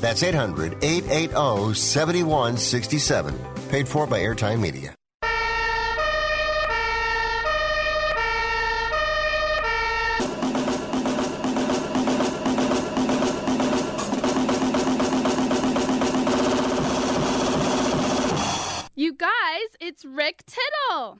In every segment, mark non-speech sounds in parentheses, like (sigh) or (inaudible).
That's 800 880 7167. Paid for by Airtime Media. You guys, it's Rick Tittle.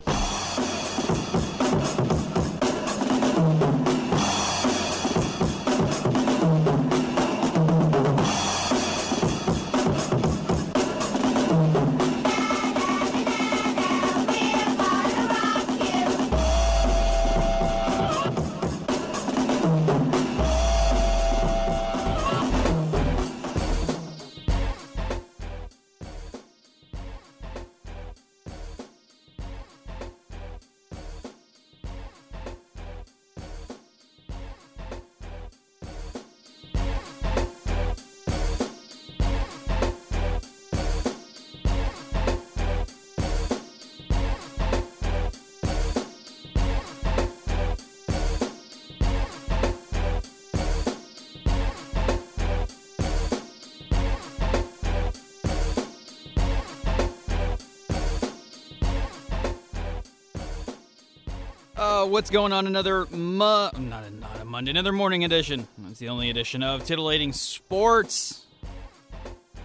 What's going on? Another mu- not a, not a Monday, another morning edition. That's the only edition of Titillating Sports.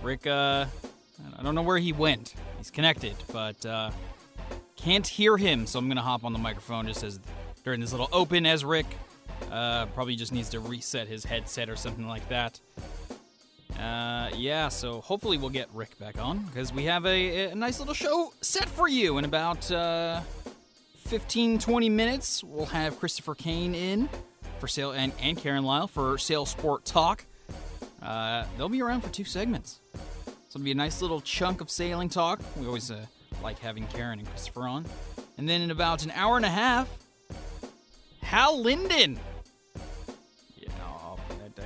Rick, uh, I don't know where he went. He's connected, but uh, can't hear him, so I'm gonna hop on the microphone just as during this little open as Rick. Uh, probably just needs to reset his headset or something like that. Uh, yeah, so hopefully we'll get Rick back on because we have a, a nice little show set for you in about uh, 15, 20 minutes. We'll have Christopher Kane in for sale and, and Karen Lyle for Sail Sport Talk. Uh, they'll be around for two segments. So it'll be a nice little chunk of sailing talk. We always uh, like having Karen and Christopher on. And then in about an hour and a half, Hal Linden. Yeah, I,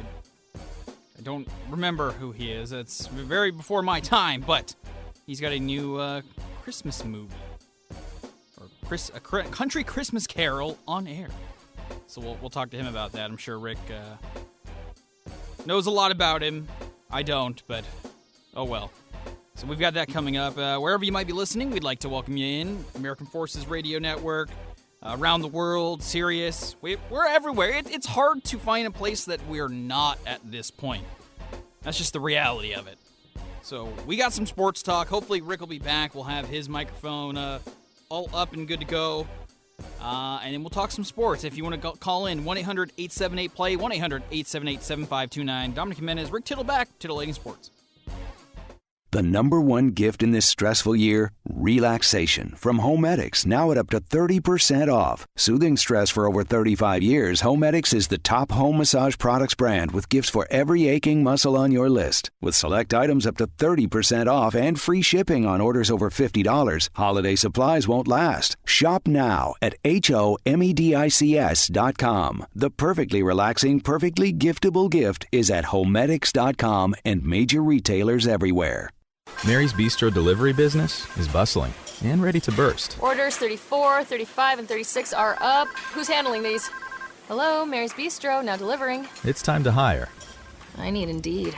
I, don't remember who he is. It's very before my time, but he's got a new uh, Christmas movie Chris, a country Christmas carol on air. So we'll, we'll talk to him about that. I'm sure Rick uh, knows a lot about him. I don't, but oh well. So we've got that coming up. Uh, wherever you might be listening, we'd like to welcome you in. American Forces Radio Network, uh, around the world, Sirius. We, we're everywhere. It, it's hard to find a place that we're not at this point. That's just the reality of it. So we got some sports talk. Hopefully Rick will be back. We'll have his microphone uh, all up and good to go. Uh, and then we'll talk some sports. If you want to call in, 1 800 878 play, 1 800 878 7529. Dominic Jimenez, Rick Tittle back, Titillating Sports. The number one gift in this stressful year? Relaxation. From Homedics, now at up to 30% off. Soothing stress for over 35 years, Homedics is the top home massage products brand with gifts for every aching muscle on your list. With select items up to 30% off and free shipping on orders over $50, holiday supplies won't last. Shop now at H O M E D I C S dot com. The perfectly relaxing, perfectly giftable gift is at Homedics.com and major retailers everywhere. Mary's Bistro delivery business is bustling and ready to burst. Orders 34, 35, and 36 are up. Who's handling these? Hello, Mary's Bistro, now delivering. It's time to hire. I need Indeed.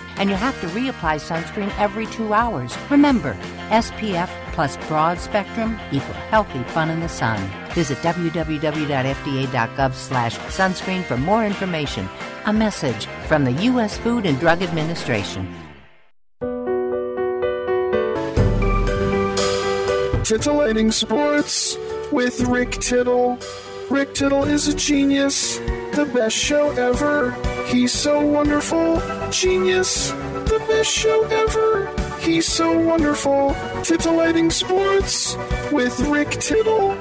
And you have to reapply sunscreen every two hours. Remember, SPF plus broad spectrum equal healthy fun in the sun. Visit www.fda.gov slash sunscreen for more information. A message from the U.S. Food and Drug Administration. Titillating Sports with Rick Tittle. Rick Tittle is a genius, the best show ever. He's so wonderful, genius, the best show ever. He's so wonderful. Titillating Sports with Rick Tittle.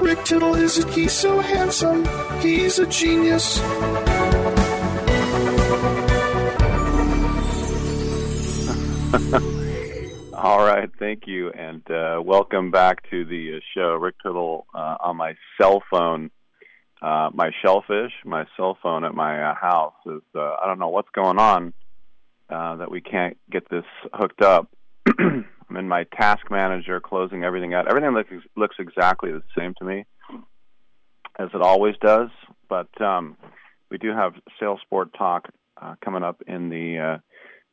Rick Tittle is a, he's so handsome. He's a genius. (laughs) All right, thank you, and uh, welcome back to the uh, show. Rick Tittle uh, on my cell phone. Uh, my shellfish, my cell phone at my uh, house is, uh, I don't know what's going on uh, that we can't get this hooked up. (clears throat) I'm in my task manager closing everything out. Everything looks, looks exactly the same to me as it always does, but um, we do have sales sport talk uh, coming up in the uh,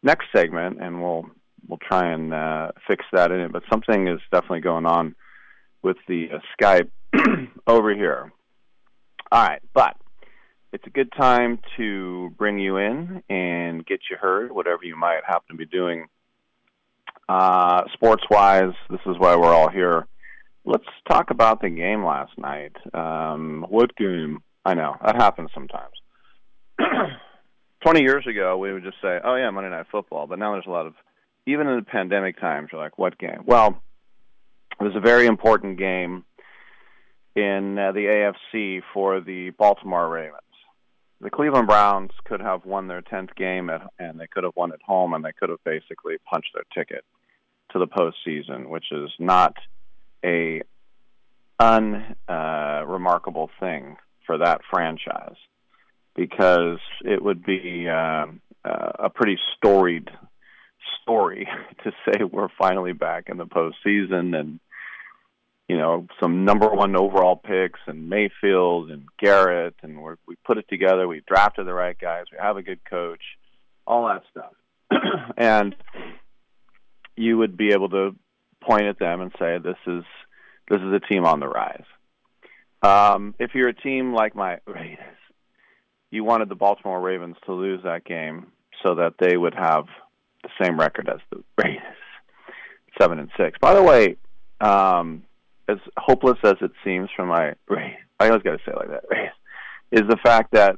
next segment, and we'll we'll try and uh, fix that in it. But something is definitely going on with the uh, Skype (clears throat) over here. All right, but it's a good time to bring you in and get you heard, whatever you might happen to be doing. Uh, sports wise, this is why we're all here. Let's talk about the game last night. Um, what game? I know that happens sometimes. (clears throat) 20 years ago, we would just say, oh, yeah, Monday Night Football. But now there's a lot of, even in the pandemic times, you're like, what game? Well, it was a very important game in uh, the AFC for the Baltimore Ravens. The Cleveland Browns could have won their 10th game, at, and they could have won at home, and they could have basically punched their ticket to the postseason, which is not a unremarkable uh, thing for that franchise because it would be uh, uh, a pretty storied story (laughs) to say we're finally back in the postseason and you know some number one overall picks and Mayfield and Garrett and we we put it together. We drafted the right guys. We have a good coach, all that stuff, (clears throat) and you would be able to point at them and say this is this is a team on the rise. Um, if you're a team like my Raiders, you wanted the Baltimore Ravens to lose that game so that they would have the same record as the Raiders, seven and six. By the way, um, as hopeless as it seems from my (laughs) Raiders, I always got to say like that. Raiders, is the fact that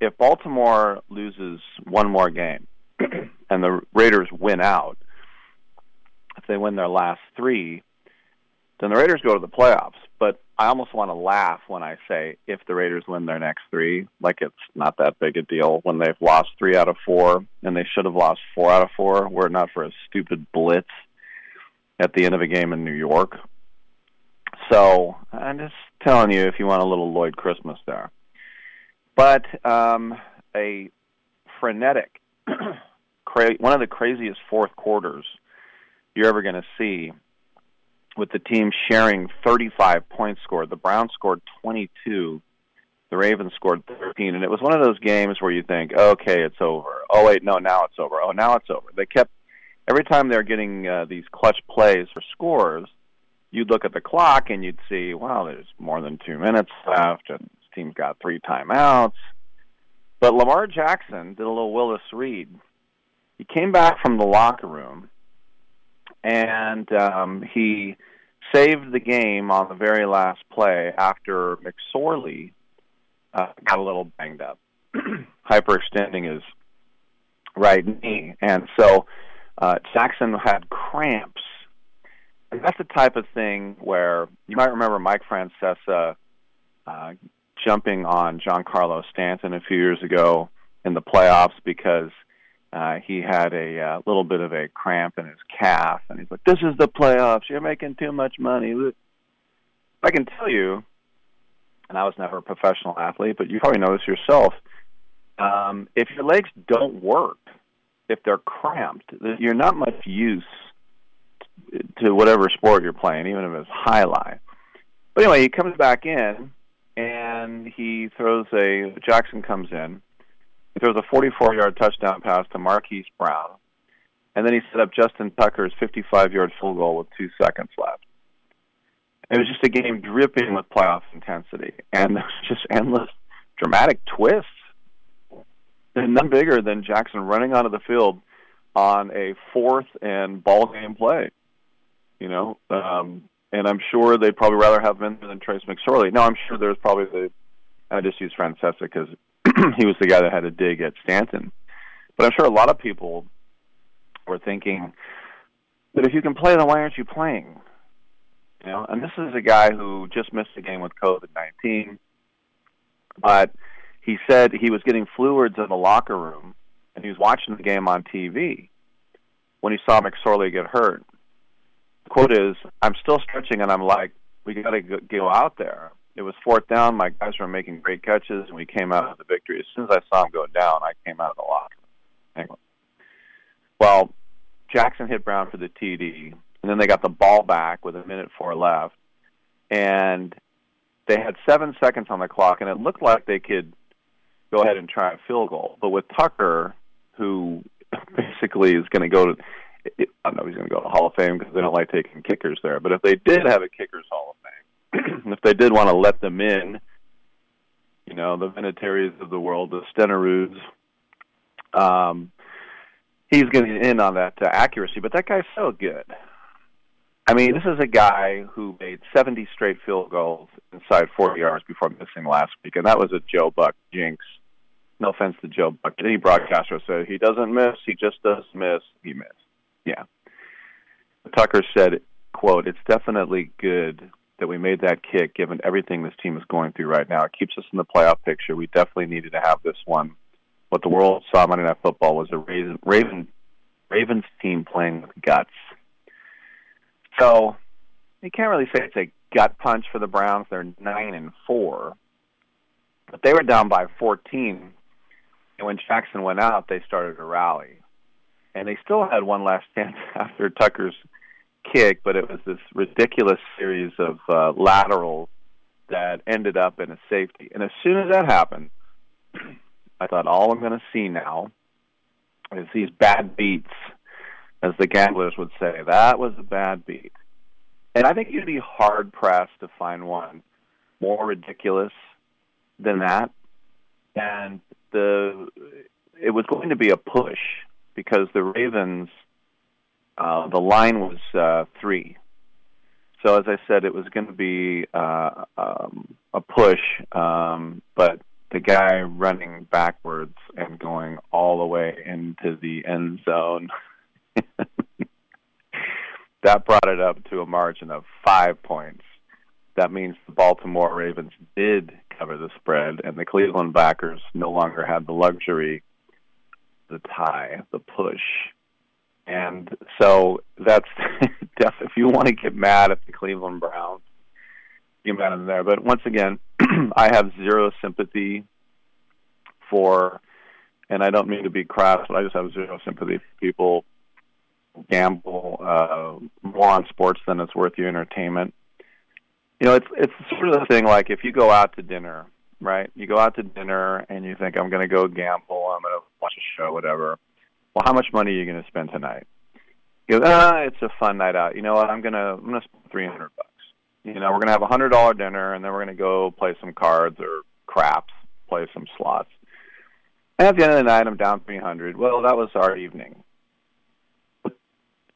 if Baltimore loses one more game (clears throat) and the Raiders win out, if they win their last three, then the Raiders go to the playoffs. But I almost want to laugh when I say if the Raiders win their next three, like it's not that big a deal when they've lost three out of four and they should have lost four out of four were it not for a stupid blitz at the end of a game in New York. So I'm just telling you if you want a little Lloyd Christmas there. But um, a frenetic, (clears throat) cra- one of the craziest fourth quarters you're ever going to see with the team sharing 35 points scored. The Browns scored 22. The Ravens scored 13. And it was one of those games where you think, okay, it's over. Oh, wait, no, now it's over. Oh, now it's over. They kept, every time they're getting uh, these clutch plays for scores, you'd look at the clock and you'd see, wow, there's more than two minutes left, and this team's got three timeouts. But Lamar Jackson did a little Willis Reed. He came back from the locker room and um, he saved the game on the very last play after McSorley uh, got a little banged up, (clears throat) hyperextending his right knee, and so uh, Jackson had cramps. That's the type of thing where you might remember Mike Francesa uh, jumping on Giancarlo Stanton a few years ago in the playoffs because uh, he had a uh, little bit of a cramp in his calf, and he's like, "This is the playoffs. You're making too much money." I can tell you, and I was never a professional athlete, but you probably know this yourself. Um, if your legs don't work, if they're cramped, you're not much use to whatever sport you're playing, even if it's jai alai. But anyway, he comes back in and he throws a Jackson comes in there was a 44-yard touchdown pass to Marquise Brown, and then he set up Justin Tucker's 55-yard field goal with two seconds left. It was just a game dripping with playoff intensity, and (laughs) there was just endless dramatic twists. And none bigger than Jackson running onto the field on a fourth and ball game play. You know, um, and I'm sure they'd probably rather have him in than Trace McSorley. Now, I'm sure there's probably the I just use Francesa because (clears throat) he was the guy that had to dig at Stanton. But I'm sure a lot of people were thinking that if you can play, then why aren't you playing? You know, and this is a guy who just missed a game with COVID nineteen, but he said he was getting fluids in the locker room, and he was watching the game on TV when he saw McSorley get hurt. Quote is, "I'm still stretching, and I'm like, we got to go out there." it was fourth down. My guys were making great catches, and we came out of the victory. As soon as I saw him go down, I came out of the locker. Anyway. Well, Jackson hit Brown for the TD, and then they got the ball back with a minute four left, and they had seven seconds on the clock, and it looked like they could go ahead and try a field goal. But with Tucker, who (laughs) basically is going to go to, I don't know he's going to go to the Hall of Fame because they don't like taking kickers there. But if they did have a kickers Hall of Fame, (clears throat) if they did want to let them in, you know, the Vinatieri's of the world, the Steneruds, um, he's getting in on that uh, accuracy. But that guy's so good. I mean, this is a guy who made 70 straight field goals inside 40 yards before missing last week, and that was a Joe Buck jinx. No offense to Joe Buck. Any broadcaster said he doesn't miss, he just does miss. He missed. Yeah. Tucker said, "quote It's definitely good that we made that kick given everything this team is going through right now. It keeps us in the playoff picture. We definitely needed to have this one. What the world saw Monday Night Football was a Raven, Raven, Ravens team playing with guts. So you can't really say it's a gut punch for the Browns. They're nine and four, but they were down by 14. And when Jackson went out, they started to rally, and they still had one last (laughs) chance after Tucker's kick, but it was this ridiculous series of uh, laterals that ended up in a safety. And as soon as that happened, (clears throat) I thought all I'm going to see now is these bad beats, as the gamblers would say. That was a bad beat. And I think you'd be hard pressed to find one more ridiculous than that. And the it was going to be a push because the Ravens uh, the line was uh, three. So as I said, it was going to be uh, um, a push, um, but the guy running backwards and going all the way into the end zone. (laughs) that brought it up to a margin of five points. that means the Baltimore Ravens did cover the spread, and the Cleveland backers no longer had the luxury, the tie, the push. And so that's (laughs) def- if you want to get mad at the Cleveland Browns, get mad at them there. But once again, (clears throat) I have zero sympathy for, and I don't mean to be crass, but I just have zero sympathy for people gamble uh, more on sports than it's worth your entertainment. You know, it's it's sort of the thing like if you go out to dinner, right? You go out to dinner and you think I'm going to go gamble, I'm going to watch a show, whatever. Well, how much money are you going to spend tonight? You go, ah, it's a fun night out. You know what? I'm gonna I'm gonna spend three hundred bucks. You know, we're gonna have a hundred dollar dinner, and then we're gonna go play some cards or craps, play some slots. And at the end of the night, I'm down three hundred. Well, that was our evening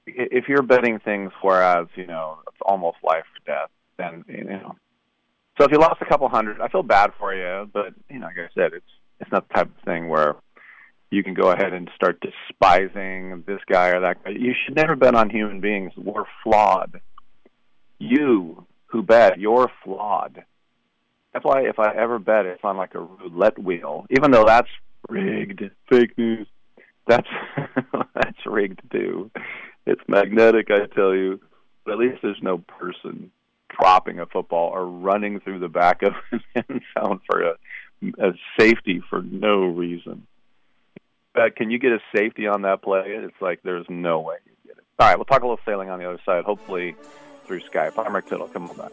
if you're betting things whereas you know it's almost life or death, then you know. So if you lost a couple hundred, I feel bad for you, but you know, like I said, it's it's not the type of thing where you can go ahead and start despising this guy or that guy. You should never bet on human beings. We're flawed. You who bet, you're flawed. That's why if I ever bet, it's on like a roulette wheel, even though that's rigged, fake news. That's (laughs) that's rigged too it's magnetic, I tell you. But at least there's no person dropping a football or running through the back of an (laughs) end zone for a, a safety for no reason. But can you get a safety on that play? It's like there's no way you get it. All right, we'll talk a little sailing on the other side, hopefully through Skype. I'm Rick Tittle. Come on back.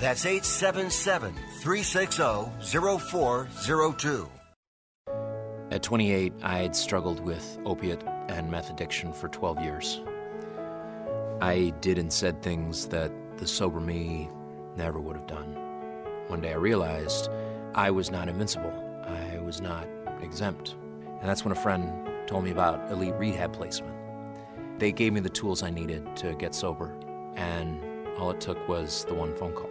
That's 877 360 0402. At 28, I had struggled with opiate and meth addiction for 12 years. I did and said things that the sober me never would have done. One day I realized I was not invincible, I was not exempt. And that's when a friend told me about elite rehab placement. They gave me the tools I needed to get sober, and all it took was the one phone call.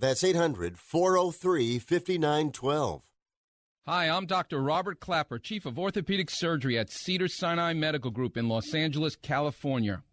That's 800 403 5912. Hi, I'm Dr. Robert Klapper, Chief of Orthopedic Surgery at Cedar Sinai Medical Group in Los Angeles, California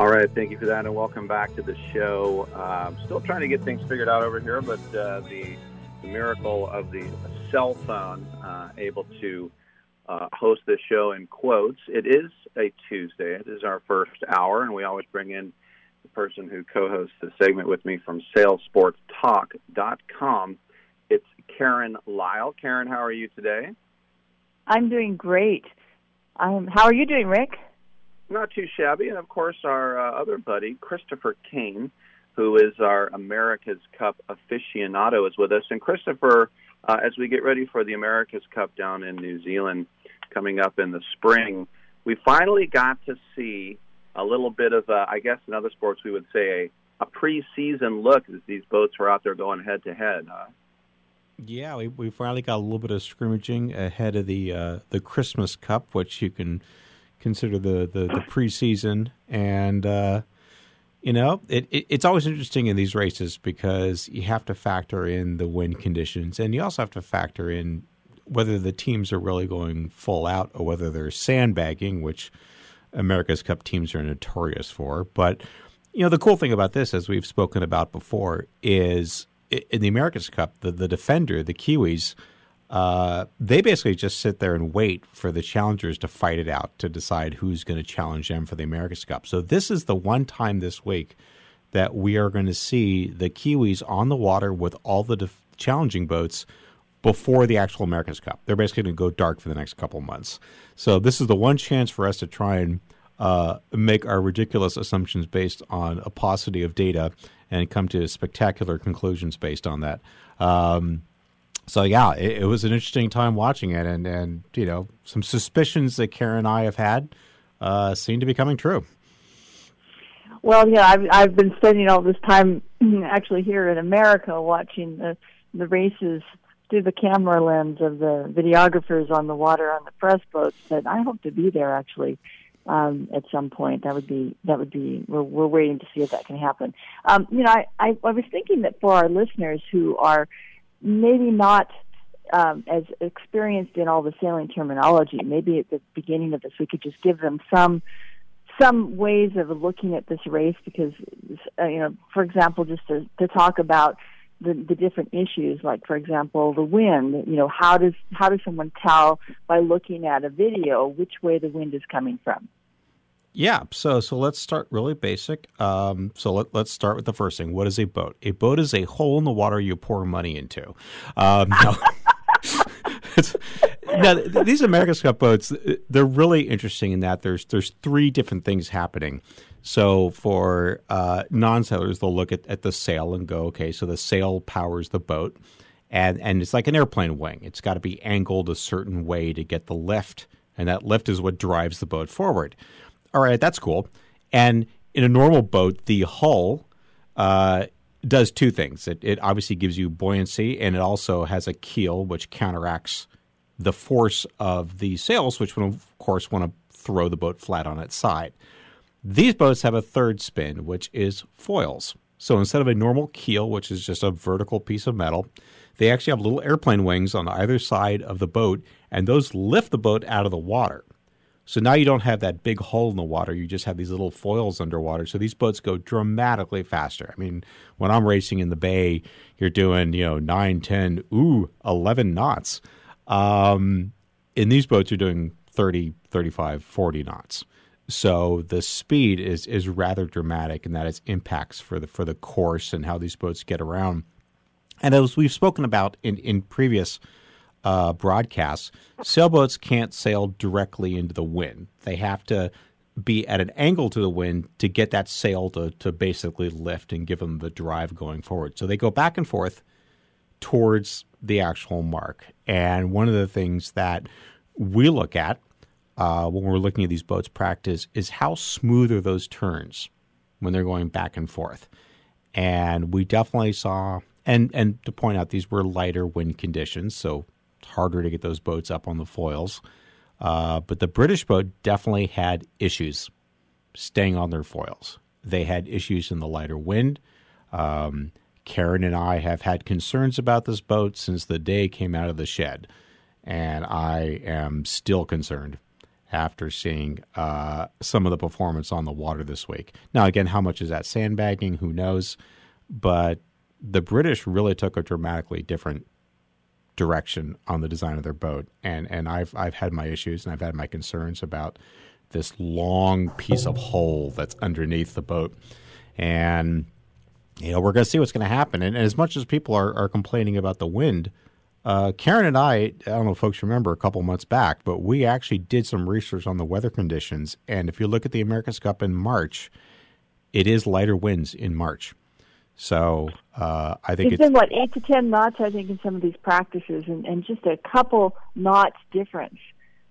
All right, thank you for that, and welcome back to the show. Uh, still trying to get things figured out over here, but uh, the, the, miracle of the cell phone uh, able to uh, host this show in quotes. It is a Tuesday. It is our first hour, and we always bring in the person who co-hosts the segment with me from SailSportsTalk.com. It's Karen Lyle. Karen, how are you today? I'm doing great. Um, how are you doing, Rick? Not too shabby. And of course, our uh, other buddy, Christopher Kane, who is our America's Cup aficionado, is with us. And Christopher, uh, as we get ready for the America's Cup down in New Zealand coming up in the spring, we finally got to see a little bit of, uh, I guess, in other sports we would say a, a preseason look as these boats were out there going head to head. Yeah, we we finally got a little bit of scrimmaging ahead of the uh, the Christmas Cup, which you can consider the the, the preseason, and uh, you know it, it, it's always interesting in these races because you have to factor in the wind conditions, and you also have to factor in whether the teams are really going full out or whether they're sandbagging, which America's Cup teams are notorious for. But you know the cool thing about this, as we've spoken about before, is in the America's Cup, the, the defender, the Kiwis uh, they basically just sit there and wait for the challengers to fight it out to decide who's going to challenge them for the America's Cup. So this is the one time this week that we are going to see the Kiwis on the water with all the def- challenging boats before the actual America's Cup. They're basically going to go dark for the next couple months. So this is the one chance for us to try and uh, make our ridiculous assumptions based on a paucity of data and come to spectacular conclusions based on that. Um, so yeah, it, it, was an interesting time watching it, and and you know some suspicions that Karen and I have had uh, seem to be coming true. Well, yeah, I've I've been spending all this time (clears throat) actually here in America watching the the races through the camera lens of the videographers on the water on the press boats. But I hope to be there actually um, at some point. That would be that would be we're we're waiting to see if that can happen. Um, you know, I, I I was thinking that for our listeners who are maybe not um, as experienced in all the sailing terminology. Maybe at the beginning of this, we could just give them some some ways of looking at this race because, uh, you know, for example, just to, to talk about the, the different issues, like for example, the wind. You know, how does how does someone tell by looking at a video which way the wind is coming from? Yeah, so so let's start really basic. Um, so let, let's start with the first thing. What is a boat? A boat is a hole in the water you pour money into. Um, (laughs) no. (laughs) now, these America's Cup boats, they're really interesting in that there's there's three different things happening. So for uh, non-sailors, they'll look at, at the sail and go, okay, so the sail powers the boat, and and it's like an airplane wing. It's got to be angled a certain way to get the lift, and that lift is what drives the boat forward all right, that's cool. And in a normal boat, the hull uh, does two things. It, it obviously gives you buoyancy, and it also has a keel which counteracts the force of the sails, which would, of course, want to throw the boat flat on its side. These boats have a third spin, which is foils. So instead of a normal keel, which is just a vertical piece of metal, they actually have little airplane wings on either side of the boat, and those lift the boat out of the water. So now you don't have that big hole in the water. You just have these little foils underwater. So these boats go dramatically faster. I mean, when I'm racing in the bay, you're doing, you know, 9, 10, ooh, 11 knots. Um, in these boats, you're doing 30, 35, 40 knots. So the speed is is rather dramatic, and that has impacts for the for the course and how these boats get around. And as we've spoken about in in previous uh, broadcasts, sailboats can't sail directly into the wind. They have to be at an angle to the wind to get that sail to, to basically lift and give them the drive going forward. So they go back and forth towards the actual mark. And one of the things that we look at uh, when we're looking at these boats practice is how smooth are those turns. when they're going back and forth. And we definitely saw, and, and to point out, these were lighter wind conditions, so it's harder to get those boats up on the foils. Uh, but the British boat definitely had issues staying on their foils. They had issues in the lighter wind. Um, Karen and I have had concerns about this boat since the day came out of the shed, and I am still concerned after seeing uh, some of the performance on the water this week. Now, again, how much is that sandbagging? Who knows? But the British really took a dramatically different direction on the design of their boat, and and I've I've had my issues and I've had my concerns about this long piece of hull that's underneath the boat, and you know we're going to see what's going to happen. And, and, as much as people are are complaining about the wind. Uh, Karen and I, I don't know if folks remember a couple months back, but we actually did some research on the weather conditions. And if you look at the America's Cup in March, it is lighter winds in March. So uh, I think it's, it's been what eight to ten knots. I think in some of these practices, and, and just a couple knots difference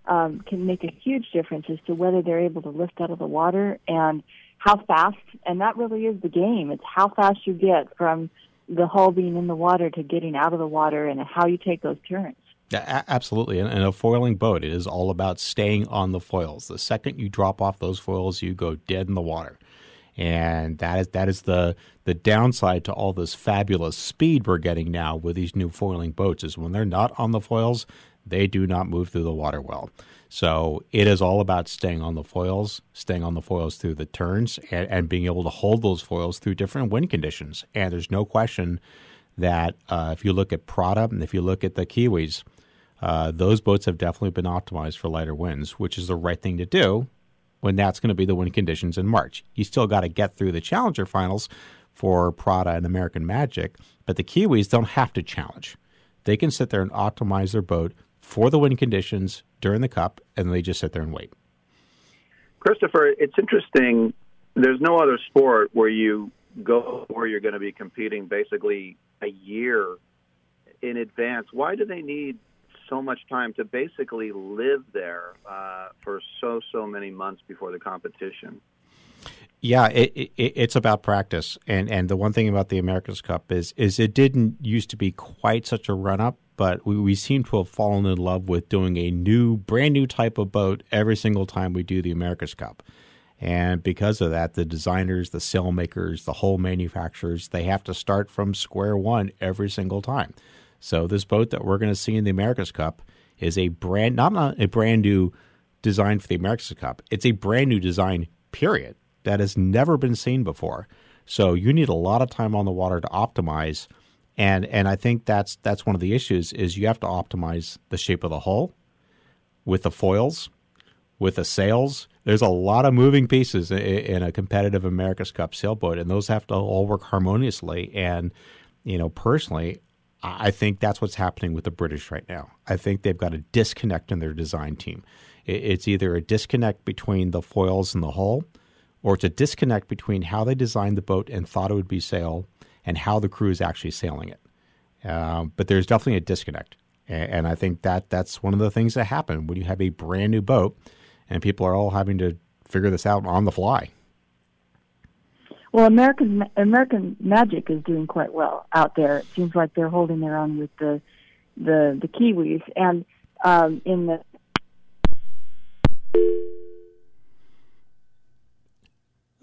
um, can make a huge difference as to whether they're able to lift out of the water and how fast. And that really is the game. It's how fast you get from the hull being in the water to getting out of the water, and how you take those turns. Yeah, absolutely. And, and a foiling boat, it is all about staying on the foils. The second you drop off those foils, you go dead in the water and that is that is the the downside to all this fabulous speed we're getting now with these new foiling boats is when they're not on the foils, they do not move through the water well. So it is all about staying on the foils, staying on the foils through the turns, and, and being able to hold those foils through different wind conditions. And there's no question that uh, if you look at Prada and if you look at the Kiwis, uh, those boats have definitely been optimized for lighter winds, which is the right thing to do when that's going to be the win conditions in March. You still got to get through the Challenger finals for Prada and American Magic, but the Kiwis don't have to challenge. They can sit there and optimize their boat for the win conditions during the Cup, and they just sit there and wait. Christopher, it's interesting. There's no other sport where you go where you're going to be competing basically a year in advance. Why do they need so much time to basically live there uh, for so so many months before the competition. Yeah, it, it, it's about practice, and and the one thing about the America's Cup is is it didn't used to be quite such a run up, but we, we seem to have fallen in love with doing a new, brand new type of boat every single time we do the America's Cup. And because of that, the designers, the sail makers, the whole manufacturers, they have to start from square one every single time. So this boat that we're going to see in the America's Cup is a brand not a brand new design for the America's Cup. It's a brand new design period that has never been seen before. So you need a lot of time on the water to optimize and and I think that's that's one of the issues is you have to optimize the shape of the hull with the foils, with the sails. There's a lot of moving pieces in a competitive America's Cup sailboat, and those have to all work harmoniously. And you know, personally, I think that's what's happening with the British right now. I think they've got a disconnect in their design team. It's either a disconnect between the foils and the hull, or it's a disconnect between how they designed the boat and thought it would be sail and how the crew is actually sailing it. Um, but there's definitely a disconnect, and, I think that that's one of the things that happen when you have a brand new boat and people are all having to figure this out on the fly. Well, American American Magic is doing quite well out there. It seems like they're holding their own with the the the Kiwis, and um, in the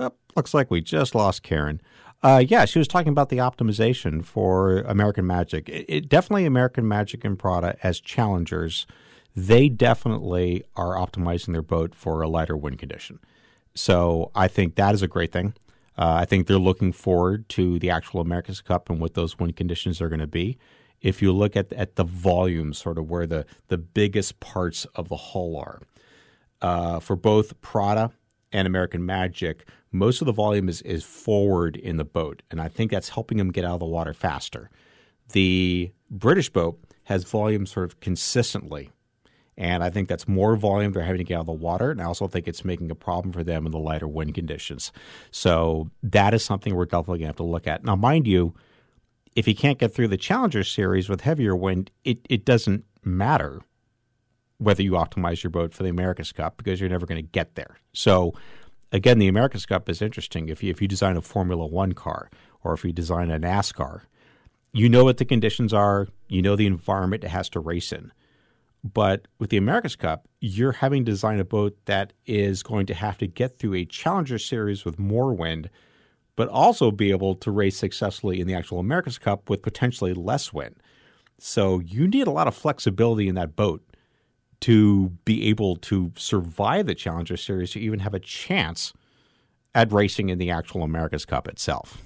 oh, looks like we just lost Karen. Uh, yeah, she was talking about the optimization for American Magic. It, it, definitely American Magic and Prada as challengers. They definitely are optimizing their boat for a lighter wind condition. So I think that is a great thing. Uh, I think they're looking forward to the actual America's Cup and what those wind conditions are going to be. If you look at at the volume, sort of where the the biggest parts of the hull are, uh, for both Prada and American Magic, most of the volume is is forward in the boat, and I think that's helping them get out of the water faster. The British boat has volume sort of consistently and I think that's more volume they're having to get out of the water. And I also think it's making a problem for them in the lighter wind conditions. So that is something we're definitely going to have to look at. Now, mind you, if you can't get through the Challenger series with heavier wind, it, it doesn't matter whether you optimize your boat for the America's Cup because you're never going to get there. So again, the America's Cup is interesting. If you, if you design a Formula One car or if you design a NASCAR, you know what the conditions are, you know the environment it has to race in. But with the America's Cup, you're having to design a boat that is going to have to get through a Challenger Series with more wind, but also be able to race successfully in the actual America's Cup with potentially less wind. So you need a lot of flexibility in that boat to be able to survive the Challenger Series to even have a chance at racing in the actual America's Cup itself.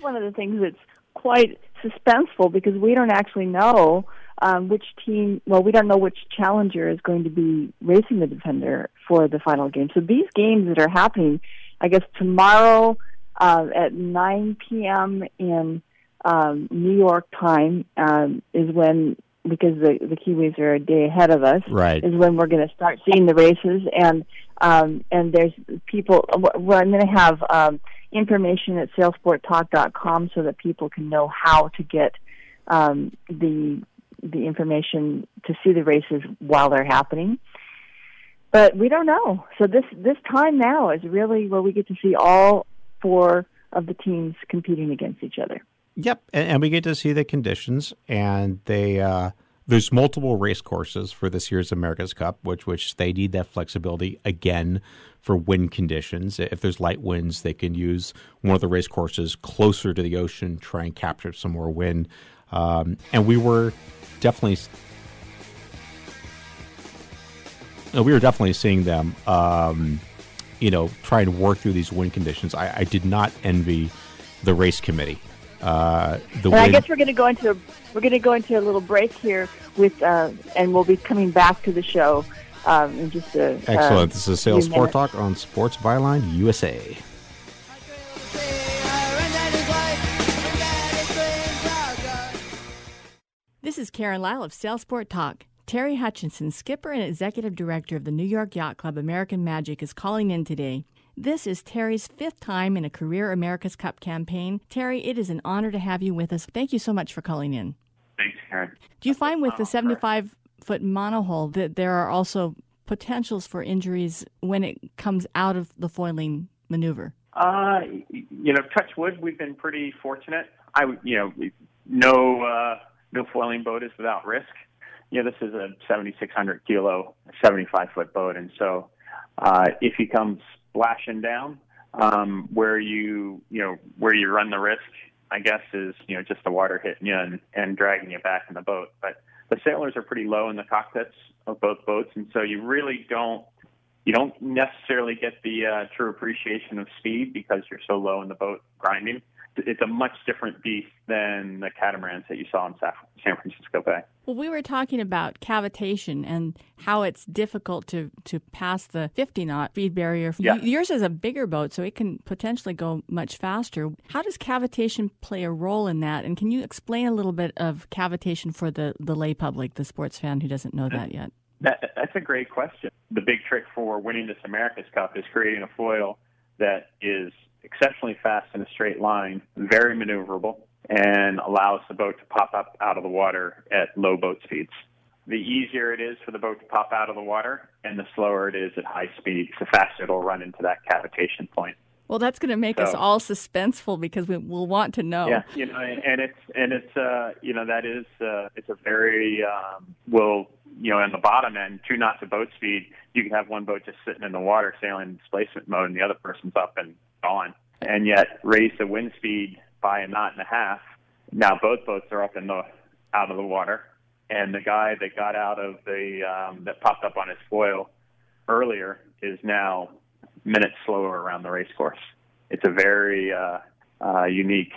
One of the things that's quite suspenseful because we don't actually know um, which team, well, we don't know which challenger is going to be racing the defender for the final game. So these games that are happening, I guess tomorrow uh, at 9 p.m. in um, New York time um, is when, because the the Kiwis are a day ahead of us, right? Is when we're going to start seeing the races, and um, and there's people. Well, I'm going to have um, information at sailsporttalk.com so that people can know how to get um, the the information to see the races while they're happening. But we don't know. So this this time now is really where we get to see all four of the teams competing against each other. Yep, and, and we get to see the conditions, and they uh, there's multiple race courses for this year's America's Cup, which which they need that flexibility again for wind conditions. If there's light winds, they can use one of the race courses closer to the ocean, try and capture some more wind. Um, and we were definitely we were definitely seeing them um, you know trying to work through these wind conditions. I, I did not envy the race committee. Uh, the and I guess we're going to go into a, we're going to go into a little break here with uh, and we'll be coming back to the show um, in just a excellent. uh, this is sales few sport minutes. talk on sports byline usa This is Karen Lyle of Sail Sport Talk. Terry Hutchinson, skipper and executive director of the New York Yacht Club American Magic, is calling in today. This is Terry's fifth time in a Career America's Cup campaign. Terry, it is an honor to have you with us. Thank you so much for calling in. Thanks, Karen. Do you find with the 75 foot monohull that there are also potentials for injuries when it comes out of the foiling maneuver? Uh, you know, touch wood, we've been pretty fortunate. I, you know, no, uh, no foiling boat is without risk. You know, this is a 7,600 kilo, 75 foot boat, and so uh, if he comes splashing down, um, where you, you know, where you run the risk, I guess, is you know just the water hitting you and, and dragging you back in the boat. But the sailors are pretty low in the cockpits of both boats, and so you really don't you don't necessarily get the uh, true appreciation of speed because you're so low in the boat grinding. It's a much different beast than the catamarans that you saw in San Francisco Bay. Well, we were talking about cavitation and how it's difficult to, to pass the 50 knot speed barrier. Yeah. Yours is a bigger boat, so it can potentially go much faster. How does cavitation play a role in that? And can you explain a little bit of cavitation for the, the lay public, the sports fan who doesn't know that yet? That, that's a great question. The big trick for winning this America's Cup is creating a foil that is exceptionally fast in a straight line, very maneuverable, and allows the boat to pop up out of the water at low boat speeds. The easier it is for the boat to pop out of the water, and the slower it is at high speeds, the faster it'll run into that cavitation point. Well, that's going to make us all suspenseful because we, we'll want to know. Yeah, you know, and and it's and it's uh, you know that is uh, it's a very um, well, you know, on the bottom end, two knots of boat speed, you can have one boat just sitting in the water sailing in displacement mode, and the other person's up and gone, and yet raise the wind speed by a knot and a half. Now both boats are up in the out of the water, and the guy that got out of the um, that popped up on his foil earlier is now minutes slower around the race course. It's a very uh, uh, unique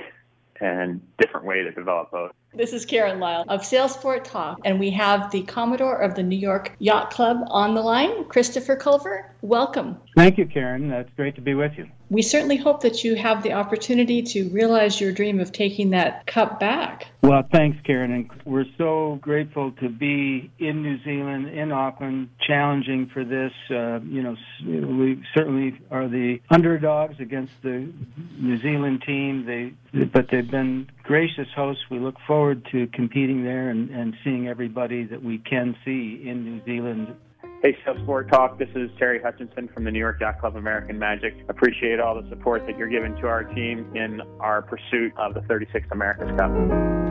and different way to develop boats. This is Karen Lyle of Sail Sport Talk, and we have the Commodore of the New York Yacht Club on the line, Christopher Culver. Welcome. Thank you, Karen. It's great to be with you. We certainly hope that you have the opportunity to realize your dream of taking that cup back. Well, thanks, Karen. And we're so grateful to be in New Zealand, in Auckland, challenging for this. Uh, you know, we certainly are the underdogs against the New Zealand team. They, but they've been gracious hosts. We look forward to competing there and, and seeing everybody that we can see in New Zealand Hey, Sport Talk. This is Terry Hutchinson from the New York Yacht Club American Magic. Appreciate all the support that you're giving to our team in our pursuit of the 36th America's Cup.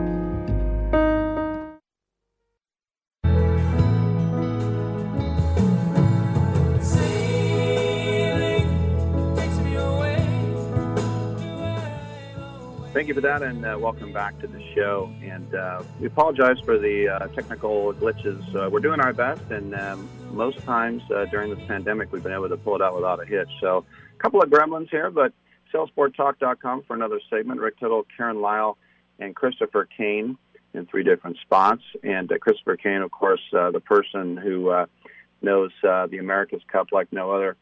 Thank you for that, and uh, welcome back to the show. And uh, we apologize for the uh, technical glitches. Uh, we're doing our best, and um, most times uh, during this pandemic, we've been able to pull it out without a hitch. So, a couple of gremlins here, but sailsporttalk.com for another segment. Rick Tittle, Karen Lyle, and Christopher Kane in three different spots. And uh, Christopher Kane, of course, the person who knows the America's Cup like no other.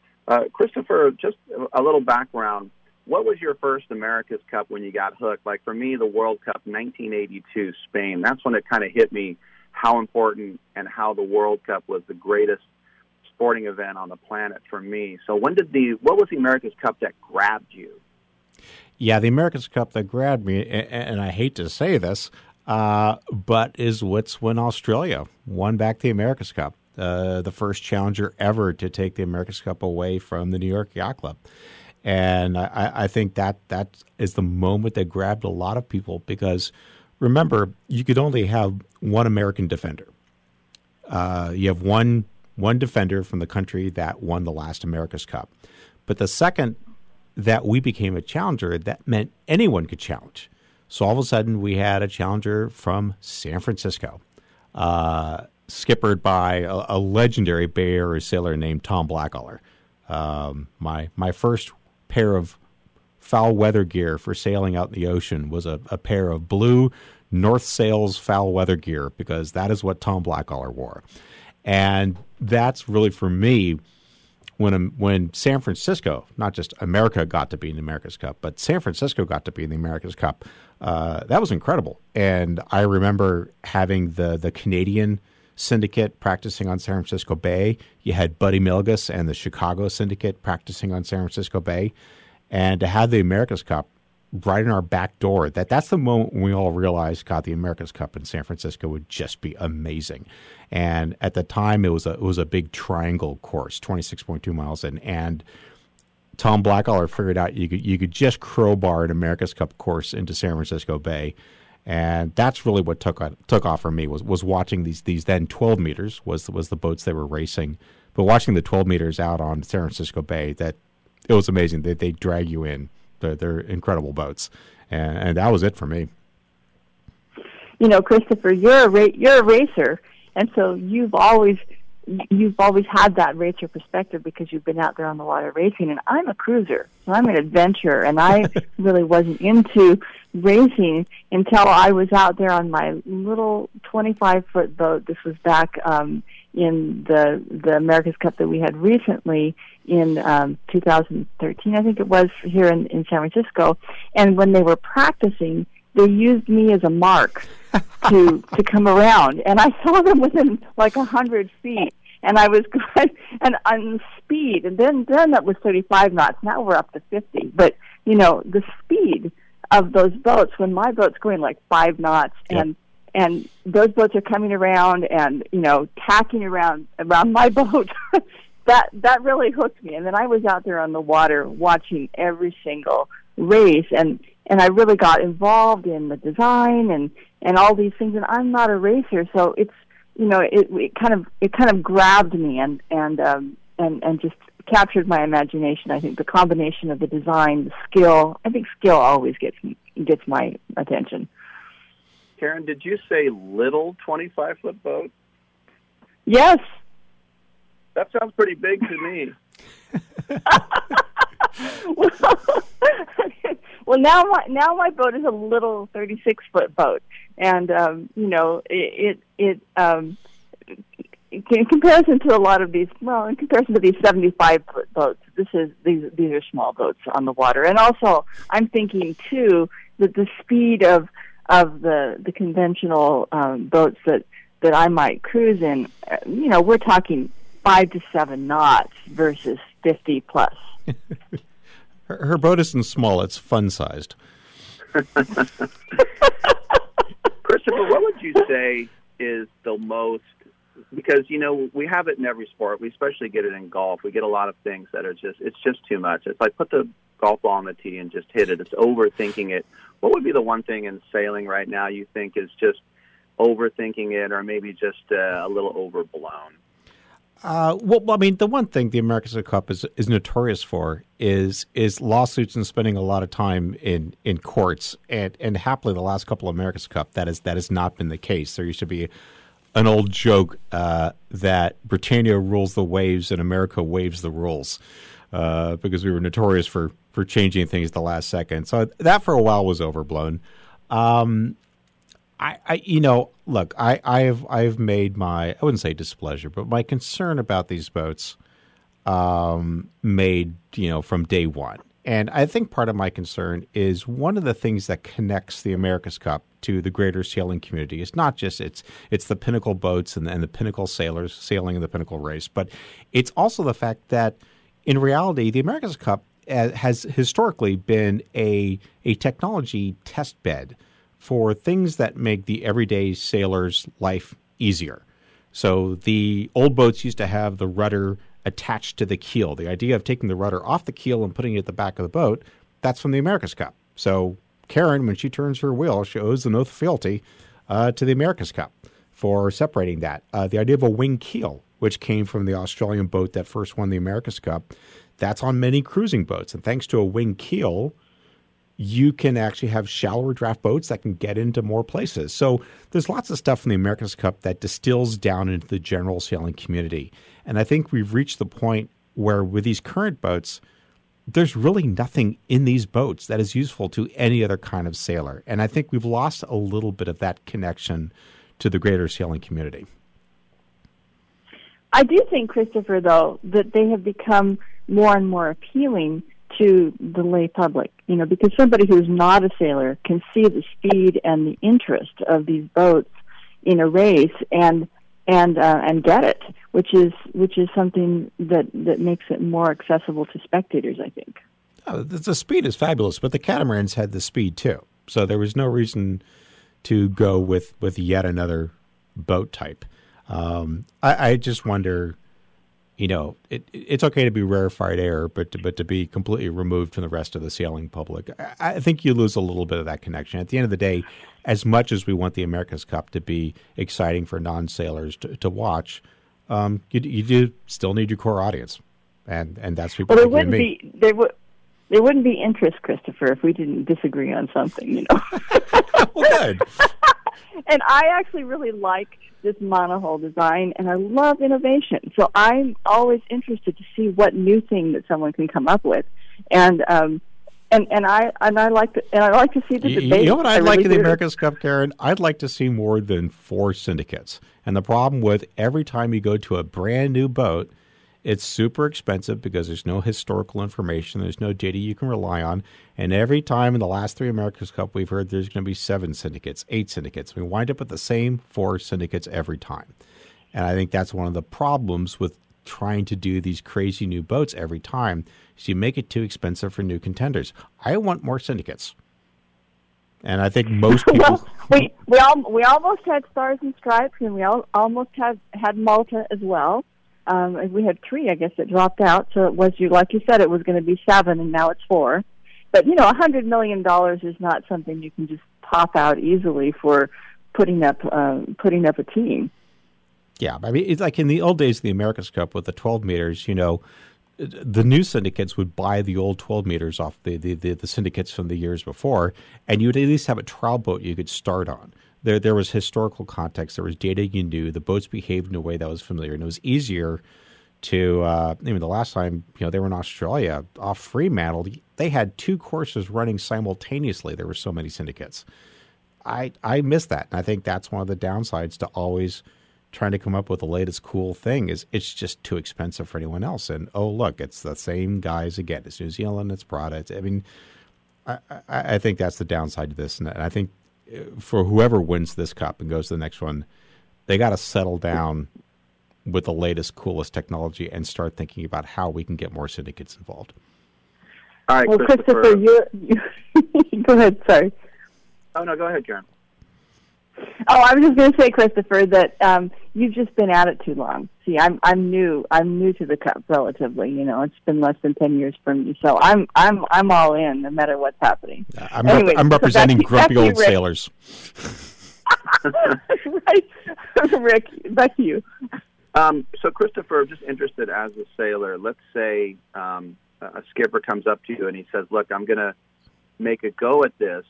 Christopher, just a little background what was your first America's Cup when you got hooked? Like for me, the World Cup 1982 Spain. That's when it kind of hit me how important and how the World Cup was the greatest sporting event on the planet for me. So when did the what was the America's Cup that grabbed you? Yeah, the America's Cup that grabbed me, and I hate to say this, uh, but is what's when Australia won back the America's Cup, uh, the first challenger ever to take the America's Cup away from the New York Yacht Club. And I, I think that that is the moment that grabbed a lot of people because remember, you could only have one American defender. Uh, you have one one defender from the country that won the last America's Cup. But the second that we became a challenger, that meant anyone could challenge. So all of a sudden, we had a challenger from San Francisco, uh, skippered by a, a, legendary Bay Area sailor named Tom Blackaller. Um, my my first pair of foul weather gear for sailing out in the ocean was a, a pair of blue North Sails foul weather gear because that is what Tom Blackaller wore. And that's really for me when when San Francisco, not just America, got to be in the America's Cup, but San Francisco got to be in the America's Cup. Uh, that was incredible, and I remember having the the Canadian syndicate practicing on San Francisco Bay. You had Buddy Melges and the Chicago syndicate practicing on San Francisco Bay. And to have the America's Cup right in our back door, that that's the moment when we all realized, God, the America's Cup in San Francisco would just be amazing. And at the time, it was a it was a big triangle course, twenty six point two miles in, and Tom Blackaller figured out you could you could just crowbar an America's Cup course into San Francisco Bay and that's really what took took off for me was was watching these these then 12 meters was was the boats they were racing, but watching the 12 meters out on San Francisco Bay that it was amazing. They they drag you in. They're, they're incredible boats, and, and that was it for me. You know, Christopher, you're a ra- you're a racer, and so you've always you've always had that racer perspective because you've been out there on the water racing and I'm a cruiser. So I'm an adventurer and I (laughs) really wasn't into racing until I was out there on my little 25 foot boat. This was back um in the the America's Cup that we had recently in um 2013 I think it was here in in San Francisco and when they were practicing they used me as a mark to (laughs) to come around and I saw them within like a hundred feet and I was (laughs) going and on speed, and then then that was 35 knots. Now we're up to 50. But you know the speed of those boats when my boat's going like five knots, yep. and and those boats are coming around and you know tacking around around my (laughs) boat. that that really hooked me, and then I was out there on the water watching every single race, and and I really got involved in the design and and all these things. And I'm not a racer, so it's you know, it, it kind of it kind of grabbed me and and um, and and just captured my imagination. I think the combination of the design, the skill. I think skill always gets gets my attention. Karen, did you say little twenty-five foot boat? Yes. That sounds pretty big to me. well, (laughs) (laughs) (laughs) well, now my now my boat is a little thirty six foot boat, and um, you know it it, um, in comparison to a lot of these well in comparison to these seventy five foot boats, this is these these are small boats on the water, and also I'm thinking too that the speed of of the the conventional um, boats that that I might cruise in, uh, you know, we're talking five to seven knots versus fifty plus. (laughs) Her, her boat isn't small; it's fun sized. (laughs) Christopher, what would you say is the most because you know we have it in every sport. We especially get it in golf. We get a lot of things that are just it's just too much. It's like put the golf ball on the tee and just hit it. It's overthinking it. What would be the one thing in sailing right now you think is just overthinking it, or maybe just uh, a little overblown? Uh, well, I mean, the one thing the America's Cup is is notorious for is is lawsuits and spending a lot of time in, in courts. And and happily, the last couple of America's Cup that is that has not been the case. There used to be an old joke uh, that Britannia rules the waves and America waves the rules uh, because we were notorious for for changing things at the last second. So that for a while was overblown. Um, I, I, you know, look, I, I've I've made my I wouldn't say displeasure, but my concern about these boats um, made you know from day one. And I think part of my concern is one of the things that connects the America's Cup to the greater sailing community. It's not just it's it's the pinnacle boats and, and the pinnacle sailors sailing in the pinnacle race, but it's also the fact that in reality, the America's Cup uh, has historically been a a technology test bed for things that make the everyday sailor's life easier. So the old boats used to have the rudder attached to the keel. The idea of taking the rudder off the keel and putting it at the back of the boat, that's from the America's Cup. So Karen, when she turns her wheel, she owes an oath of fealty uh, to the America's Cup for separating that. Uh, the idea of a wing keel, which came from the Australian boat that first won the America's Cup, that's on many cruising boats. And thanks to a wing keel, you can actually have shallower draft boats that can get into more places. So there's lots of stuff in the America's Cup that distills down into the general sailing community. And I think we've reached the point where with these current boats, there's really nothing in these boats that is useful to any other kind of sailor. And I think we've lost a little bit of that connection to the greater sailing community. I do think, Christopher, though, that they have become more and more appealing to the lay public, you know, because somebody who's not a sailor can see the speed and the interest of these boats in a race and and uh, and get it, which is which is something that that makes it more accessible to spectators. I think. Oh, the speed is fabulous, but the catamarans had the speed too, so there was no reason to go with with yet another boat type. Um, I, I just wonder you know, it, it's okay to be rarefied air, but to, but to be completely removed from the rest of the sailing public, I, I think you lose a little bit of that connection. At the end of the day, as much as we want the America's Cup to be exciting for non-sailors to, to watch, um, you, you do still need your core audience, and and that's people well, there wouldn't me. be there would there wouldn't be interest, Christopher, if we didn't disagree on something. You know. (laughs) well, good. (laughs) and I actually really like this monohull design, and I love innovation. So I'm always interested to see what new thing that someone can come up with, and um, and and I and I like to and I like to see the You, debate. you know what I'd I like really in the do. America's Cup, Karen? I'd like to see more than four syndicates. And the problem with every time you go to a brand new boat, it's super expensive because there's no historical information, there's no data you can rely on. And every time in the last three America's Cup, we've heard there's going to be seven syndicates, eight syndicates. We wind up with the same four syndicates every time. And I think that's one of the problems with trying to do these crazy new boats every time is you make it too expensive for new contenders. I want more syndicates. And I think most (laughs) people well, we we all we almost had stars and stripes, and we all almost had had Malta as well. Um, we had three, I guess, that dropped out. So it was you, like you said, it was going to be seven, and now it's four. But you know, a hundred million dollars is not something you can just pop out easily for putting up uh, putting up a team. Yeah, I mean, it's like in the old days of the America's Cup with the 12 meters, you know, the new syndicates would buy the old 12 meters off the, the, the, the syndicates from the years before, and you'd at least have a trial boat you could start on. There, there was historical context, there was data you knew, the boats behaved in a way that was familiar, and it was easier to, uh, I mean, the last time, you know, they were in Australia off Fremantle, they had two courses running simultaneously. There were so many syndicates. I, I miss that, and I think that's one of the downsides to always – trying to come up with the latest cool thing is it's just too expensive for anyone else. And oh, look, it's the same guys again. It's New Zealand, it's Prada. It's, I mean, I, I, think that's the downside to this. And I think for whoever wins this cup and goes to the next one, they got to settle down with the latest, coolest technology and start thinking about how we can get more syndicates involved. All right, well, Christopher, you, you (laughs) go ahead. Sorry. Oh no, go ahead, Karen. Oh, I was just going to say, Christopher, that um, you've just been at it too long. See, I'm I'm new. I'm new to the cup relatively. You know, it's been less than ten years for me, so I'm I'm I'm all in, no matter what's happening. I'm, rep- I'm so representing back to- grumpy back old Rick. sailors. (laughs) right, (laughs) Rick. Back to you. Um, so, Christopher, just interested as a sailor. Let's say um, a skipper comes up to you and he says, "Look, I'm going to make a go at this.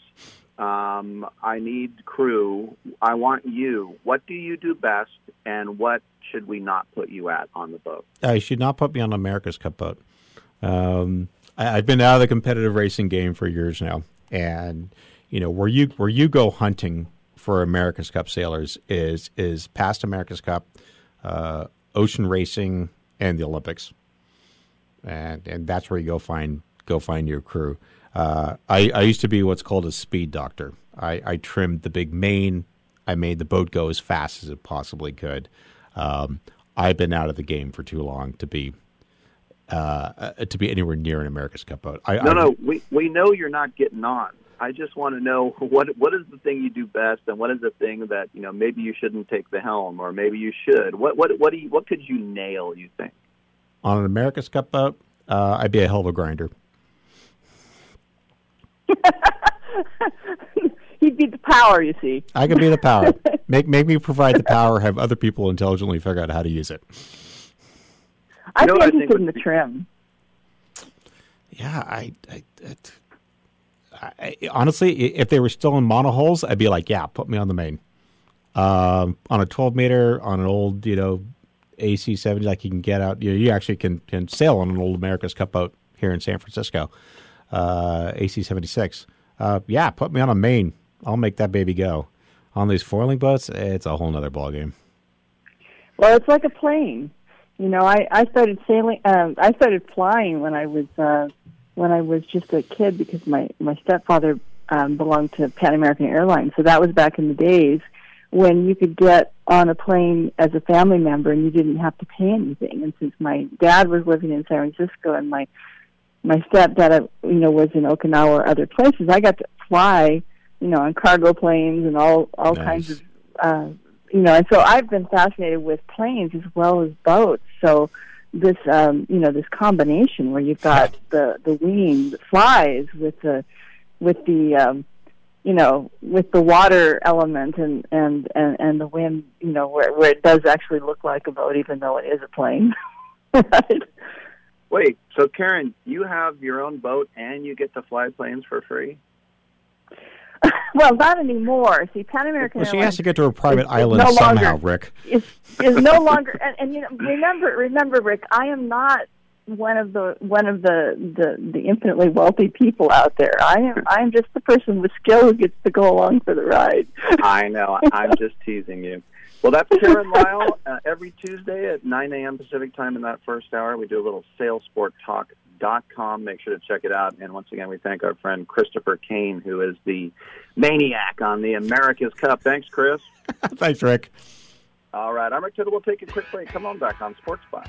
Um, I need crew. I want you. What do you do best, and what should we not put you at on the boat?" You should not put me on America's Cup boat. Um, I, I've been out of the competitive racing game for years now, and you know where you where you go hunting for America's Cup sailors is is past America's Cup, uh, ocean racing, and the Olympics, and and that's where you go find go find your crew. Uh, I, I used to be what's called a speed doctor. I, I trimmed the big main. I made the boat go as fast as it possibly could. Um, I've been out of the game for too long to be uh, uh, to be anywhere near an America's Cup boat. I, no, I, no, we we know you're not getting on. I just want to know what what is the thing you do best, and what is the thing that you know maybe you shouldn't take the helm, or maybe you should. What what what do you, what could you nail? You think? on an America's Cup boat, uh, I'd be a hell of a grinder. (laughs) He'd be the power, you see. I could be the power. (laughs) make make me provide the power. Have other people intelligently figure out how to use it. I'd know be what I think interested in the trim. Yeah, I, I, I, I honestly, if they were still in monohulls, I'd be like, yeah, put me on the main. Um, on a 12 meter, on an old, you know, AC 70, like you can get out. You, you actually can, can sail on an old America's Cup boat here in San Francisco, uh, AC 76. Uh, yeah, put me on a main. I'll make that baby go. On these foiling boats, it's a whole nother ballgame. Well, it's like a plane. You know, I I started sailing. Um, I started flying when I was uh, when I was just a kid because my my stepfather um, belonged to Pan American Airlines. So that was back in the days when you could get on a plane as a family member and you didn't have to pay anything. And since my dad was living in San Francisco and my my stepdad, you know, was in Okinawa or other places, I got to fly, you know, on cargo planes and all all kinds of uh, you know, and so I've been fascinated with planes as well as boats. So this, um, you know, this combination where you've got (laughs) the the wing that flies with the with the um, you know with the water element and and and, and the wind, you know, where where it does actually look like a boat, even though it is a plane. (laughs) right? Wait, so Karen, you have your own boat and you get to fly planes for free? (laughs) Well, not anymore. See, Pan American Well, she Airlines has to get to a private is- is island no somehow, longer, Rick. is is no (laughs) longer and, and you know remember remember Rick I am not one of the one of the, the the infinitely wealthy people out there I am I am just the person with skill who gets to go along for the ride I know. I'm (laughs) just teasing you. Well, that's Karen (laughs) Lyle. Uh, every Tuesday at 9 a.m. Pacific time in that first hour, we do a little sailsporttalk.com. Make sure to check it out. And once again, we thank our friend Christopher Kane, who is the maniac on the America's Cup. Thanks, Chris. (laughs) Thanks, Rick. All right, I'm Rick Tittle. We'll take a quick break. Come on back on Sports Spot.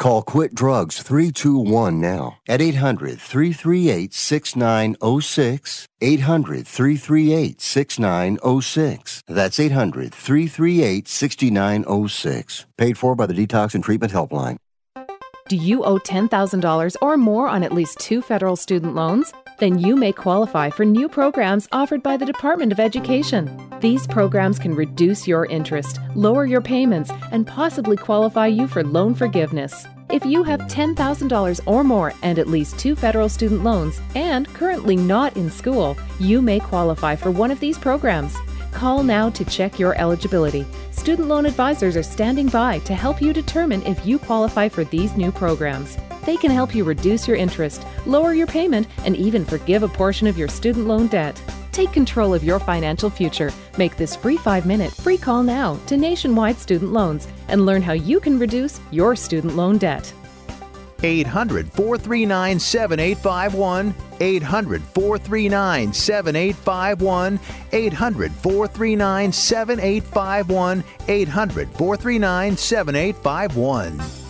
Call Quit Drugs 321 now at 800 338 6906. 800 338 6906. That's 800 338 6906. Paid for by the Detox and Treatment Helpline. Do you owe $10,000 or more on at least two federal student loans? Then you may qualify for new programs offered by the Department of Education. These programs can reduce your interest, lower your payments, and possibly qualify you for loan forgiveness. If you have $10,000 or more and at least two federal student loans and currently not in school, you may qualify for one of these programs. Call now to check your eligibility. Student loan advisors are standing by to help you determine if you qualify for these new programs. They can help you reduce your interest, lower your payment, and even forgive a portion of your student loan debt. Take control of your financial future. Make this free five minute free call now to Nationwide Student Loans and learn how you can reduce your student loan debt. 800 439 7851. 800 439 7851. 800 439 7851. 800 439 7851.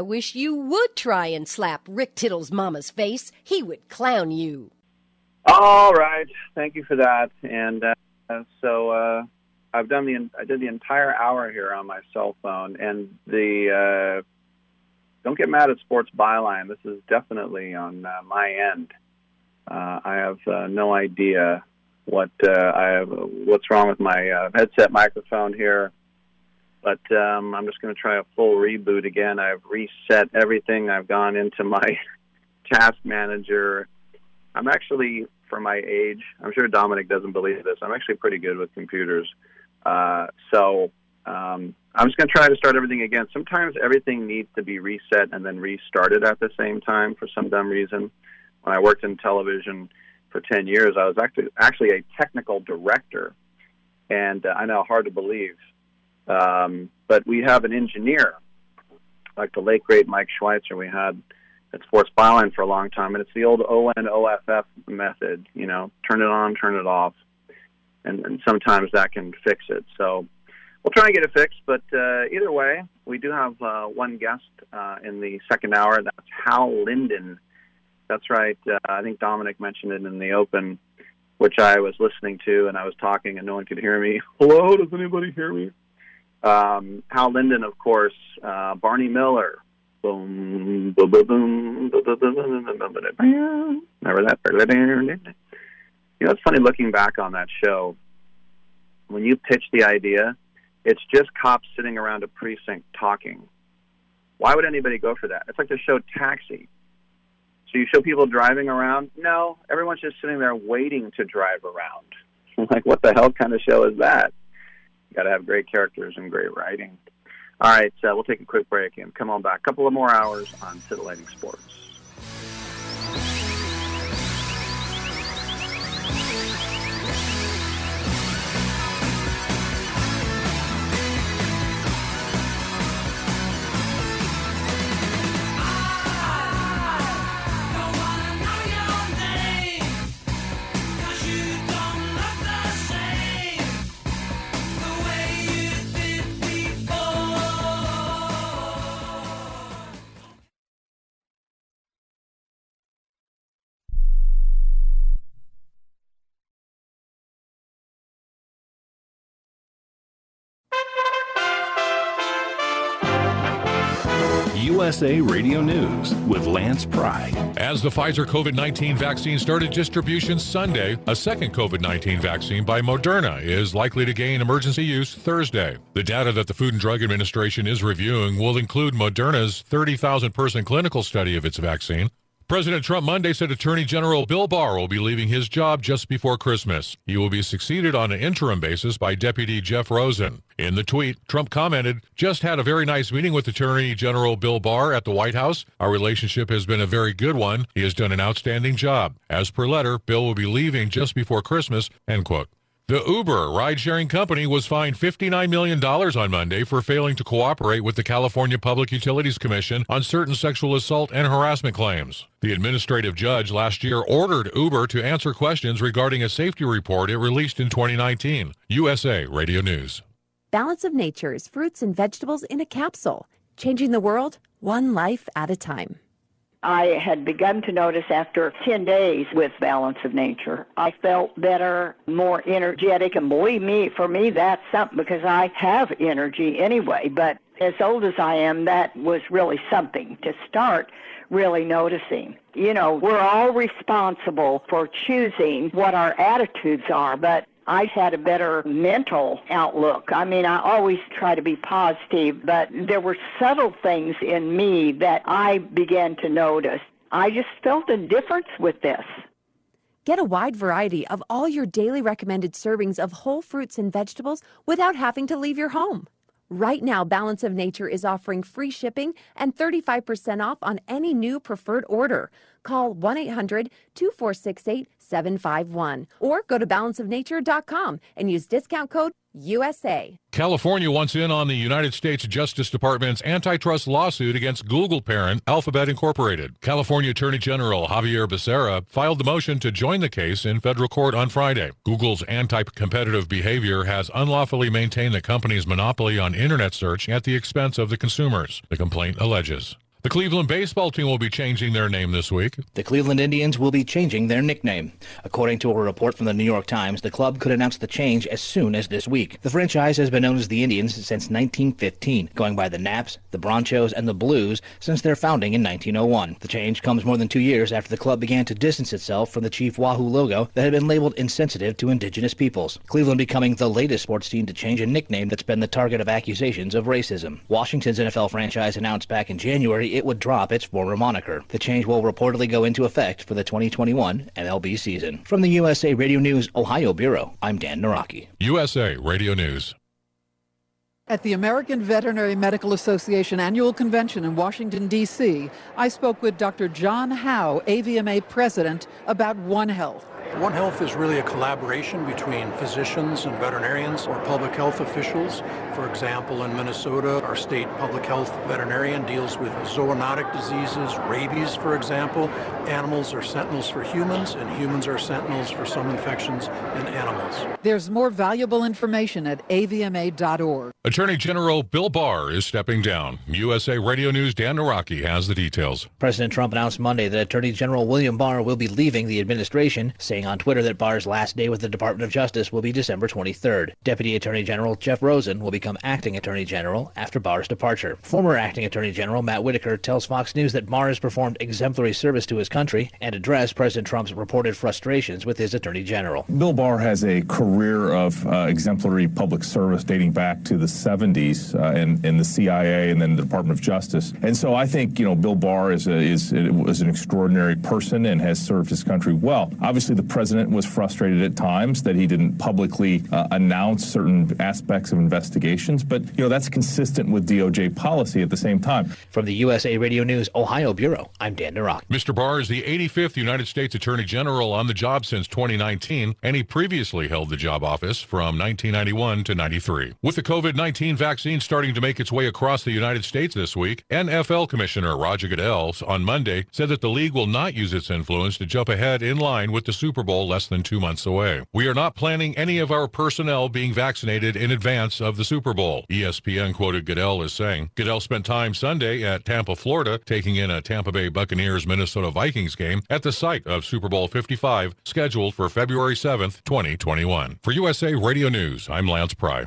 I wish you would try and slap Rick Tittle's mama's face. He would clown you. All right, thank you for that. And uh, so uh, I've done the I did the entire hour here on my cell phone, and the uh, don't get mad at Sports Byline. This is definitely on uh, my end. Uh, I have uh, no idea what uh, I have, what's wrong with my headset microphone here, but um, I'm just going to try a full reboot again. I've reset everything. I've gone into my (laughs) task manager. I'm actually, for my age, I'm sure Dominic doesn't believe this. I'm actually pretty good with computers. Uh, so um, I'm just going to try to start everything again. Sometimes everything needs to be reset and then restarted at the same time for some dumb reason. When I worked in television for 10 years, I was actually actually a technical director, and uh, I know hard to believe, um, but we have an engineer, like the late great Mike Schweitzer. We had at Sports Byline for a long time, and it's the old ONOFF method. You know, turn it on, turn it off, and, and sometimes that can fix it. So we'll try and get it fixed. But uh, either way, we do have uh, one guest uh, in the second hour. That's Hal Linden. That's right. Uh, I think Dominic mentioned it in the open, which I was listening to, and I was talking, and no one could hear me. (laughs) Hello, does anybody hear me? Um, Hal Linden, of course, uh, Barney Miller. Boom, boom, boom, boom, boom, boom, boom, boom, boom, boom, boom. Remember that? You know, it's funny looking back on that show. When you pitch the idea, it's just cops sitting around a precinct talking. Why would anybody go for that? It's like the show Taxi. So you show people driving around? No, everyone's just sitting there waiting to drive around. like, what the hell kind of show is that? Got to have great characters and great writing. All right, uh, we'll take a quick break and come on back. A couple of more hours on Titillating Sports. USA Radio News with Lance Pry. As the Pfizer COVID 19 vaccine started distribution Sunday, a second COVID 19 vaccine by Moderna is likely to gain emergency use Thursday. The data that the Food and Drug Administration is reviewing will include Moderna's 30,000 person clinical study of its vaccine, President Trump Monday said Attorney General Bill Barr will be leaving his job just before Christmas. He will be succeeded on an interim basis by Deputy Jeff Rosen. In the tweet, Trump commented, Just had a very nice meeting with Attorney General Bill Barr at the White House. Our relationship has been a very good one. He has done an outstanding job. As per letter, Bill will be leaving just before Christmas. End quote. The Uber ride sharing company was fined $59 million on Monday for failing to cooperate with the California Public Utilities Commission on certain sexual assault and harassment claims. The administrative judge last year ordered Uber to answer questions regarding a safety report it released in 2019. USA Radio News. Balance of Nature's fruits and vegetables in a capsule, changing the world one life at a time. I had begun to notice after 10 days with Balance of Nature. I felt better, more energetic, and believe me, for me, that's something because I have energy anyway. But as old as I am, that was really something to start really noticing. You know, we're all responsible for choosing what our attitudes are, but I had a better mental outlook. I mean, I always try to be positive, but there were subtle things in me that I began to notice. I just felt a difference with this. Get a wide variety of all your daily recommended servings of whole fruits and vegetables without having to leave your home. Right now, Balance of Nature is offering free shipping and 35% off on any new preferred order. Call 1 800 2468 751 or go to balanceofnature.com and use discount code USA. California wants in on the United States Justice Department's antitrust lawsuit against Google parent Alphabet Incorporated. California Attorney General Xavier Becerra filed the motion to join the case in federal court on Friday. Google's anti competitive behavior has unlawfully maintained the company's monopoly on internet search at the expense of the consumers, the complaint alleges. The Cleveland baseball team will be changing their name this week. The Cleveland Indians will be changing their nickname. According to a report from the New York Times, the club could announce the change as soon as this week. The franchise has been known as the Indians since 1915, going by the Naps, the Bronchos, and the Blues since their founding in 1901. The change comes more than two years after the club began to distance itself from the Chief Wahoo logo that had been labeled insensitive to indigenous peoples. Cleveland becoming the latest sports team to change a nickname that's been the target of accusations of racism. Washington's NFL franchise announced back in January it would drop its former moniker. The change will reportedly go into effect for the 2021 MLB season. From the USA Radio News Ohio Bureau, I'm Dan Naraki. USA Radio News. At the American Veterinary Medical Association annual convention in Washington, D.C., I spoke with Dr. John Howe, AVMA president, about One Health. One Health is really a collaboration between physicians and veterinarians or public health officials. For example, in Minnesota, our state public health veterinarian deals with zoonotic diseases, rabies, for example. Animals are sentinels for humans, and humans are sentinels for some infections in animals. There's more valuable information at avma.org. Attorney General Bill Barr is stepping down. USA Radio News' Dan Naraki has the details. President Trump announced Monday that Attorney General William Barr will be leaving the administration, saying on Twitter that Barr's last day with the Department of Justice will be December 23rd. Deputy Attorney General Jeff Rosen will become acting Attorney General after Barr's departure. Former acting Attorney General Matt Whitaker tells Fox News that Barr has performed exemplary service to his country and addressed President Trump's reported frustrations with his Attorney General. Bill Barr has a career of uh, exemplary public service dating back to the 70s uh, in, in the CIA and then the Department of Justice. And so I think, you know, Bill Barr is, a, is, is an extraordinary person and has served his country well. Obviously, the president was frustrated at times that he didn't publicly uh, announce certain aspects of investigations, but you know that's consistent with DOJ policy at the same time. From the USA Radio News Ohio Bureau, I'm Dan Narok. Mr. Barr is the 85th United States Attorney General on the job since 2019, and he previously held the job office from 1991 to 93. With the COVID-19 vaccine starting to make its way across the United States this week, NFL Commissioner Roger Goodell on Monday said that the league will not use its influence to jump ahead in line with the Super Bowl less than two months away. We are not planning any of our personnel being vaccinated in advance of the Super Bowl, ESPN quoted Goodell as saying. Goodell spent time Sunday at Tampa, Florida, taking in a Tampa Bay Buccaneers Minnesota Vikings game at the site of Super Bowl 55, scheduled for February 7th, 2021. For USA Radio News, I'm Lance Pry.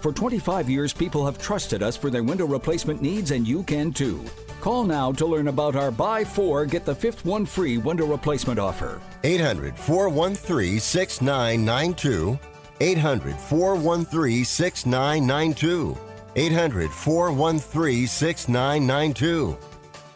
For 25 years, people have trusted us for their window replacement needs, and you can too. Call now to learn about our buy four, get the fifth one free window replacement offer. 800 413 6992. 800 413 6992. 800 413 6992.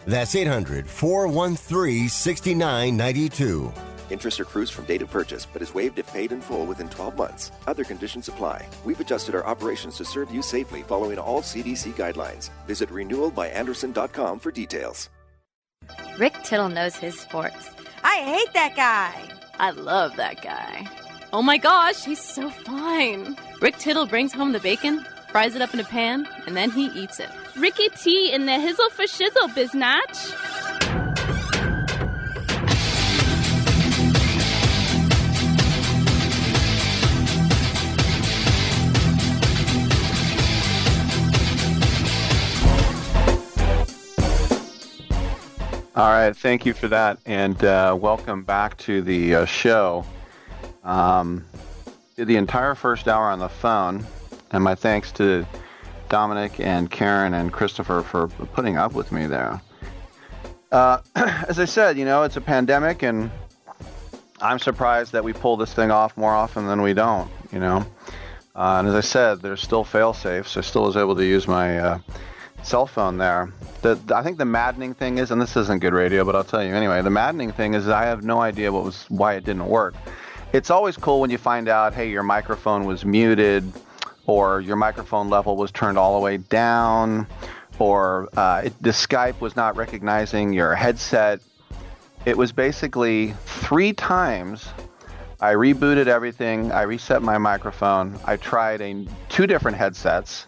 That's 800 413 6992. Interest accrues from date of purchase, but is waived if paid in full within 12 months. Other conditions apply. We've adjusted our operations to serve you safely following all CDC guidelines. Visit renewalbyandersen.com for details. Rick Tittle knows his sports. I hate that guy. I love that guy. Oh my gosh, he's so fine. Rick Tittle brings home the bacon, fries it up in a pan, and then he eats it. Ricky T in the hizzle for shizzle, biznatch. All right, thank you for that, and uh, welcome back to the uh, show. Um, did the entire first hour on the phone, and my thanks to Dominic and Karen and Christopher for putting up with me there. Uh, (clears throat) as I said, you know, it's a pandemic, and I'm surprised that we pull this thing off more often than we don't, you know. Uh, and as I said, there's still fail safes. I still was able to use my uh, cell phone there. The, the, I think the maddening thing is, and this isn't good radio, but I'll tell you anyway. The maddening thing is I have no idea what was why it didn't work. It's always cool when you find out, hey, your microphone was muted, or your microphone level was turned all the way down, or uh, it, the Skype was not recognizing your headset. It was basically three times. I rebooted everything. I reset my microphone. I tried a, two different headsets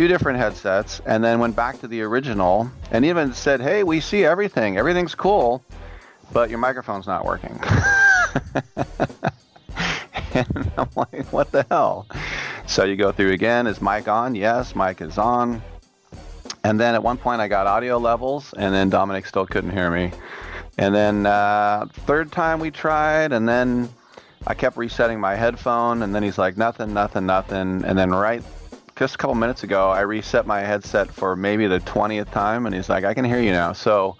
two different headsets and then went back to the original and even said, "Hey, we see everything. Everything's cool, but your microphone's not working." (laughs) and I'm like, "What the hell?" So you go through again. Is mic on? Yes, mic is on. And then at one point I got audio levels, and then Dominic still couldn't hear me. And then uh, third time we tried, and then I kept resetting my headphone, and then he's like, nothing, nothing, nothing. And then right just a couple minutes ago, I reset my headset for maybe the 20th time, and he's like, I can hear you now. So,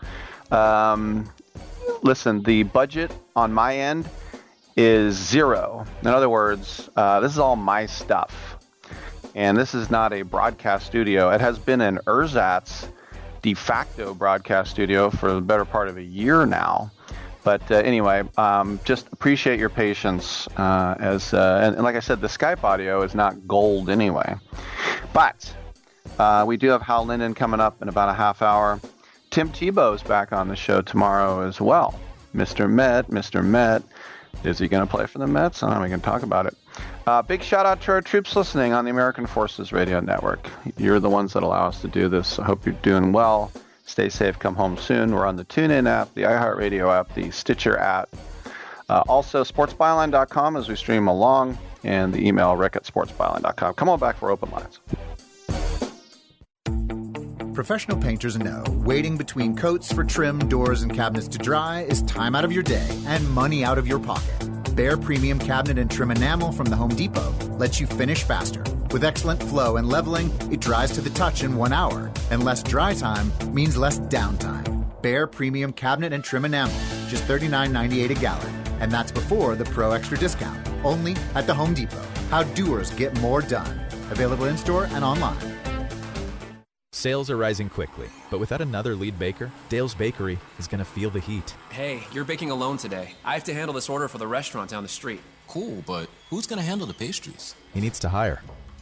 um, listen, the budget on my end is zero. In other words, uh, this is all my stuff. And this is not a broadcast studio. It has been an ersatz de facto broadcast studio for the better part of a year now. But uh, anyway, um, just appreciate your patience. Uh, as uh, and, and, like I said, the Skype audio is not gold anyway. But uh, we do have Hal Linden coming up in about a half hour. Tim Tebow's back on the show tomorrow as well. Mr. Met, Mr. Met. Is he going to play for the Mets? I know. We can talk about it. Uh, big shout out to our troops listening on the American Forces Radio Network. You're the ones that allow us to do this. I hope you're doing well. Stay safe. Come home soon. We're on the TuneIn app, the iHeartRadio app, the Stitcher app. Uh, also, sportsbyline.com as we stream along, and the email rick at sportsbyline.com. Come on back for open lines. Professional painters know waiting between coats for trim, doors, and cabinets to dry is time out of your day and money out of your pocket. Behr Premium Cabinet and Trim Enamel from the Home Depot lets you finish faster. With excellent flow and leveling, it dries to the touch in one hour, and less dry time means less downtime. Behr Premium Cabinet and Trim Enamel, just $39.98 a gallon. And that's before the Pro Extra discount. Only at the Home Depot. How doers get more done. Available in store and online. Sales are rising quickly, but without another lead baker, Dale's Bakery is going to feel the heat. Hey, you're baking alone today. I have to handle this order for the restaurant down the street. Cool, but who's going to handle the pastries? He needs to hire.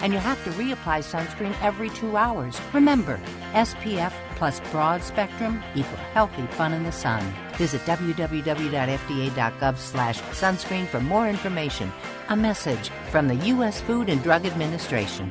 And you have to reapply sunscreen every two hours. Remember, SPF plus broad spectrum equal healthy fun in the sun. Visit www.fda.gov slash sunscreen for more information. A message from the U.S. Food and Drug Administration.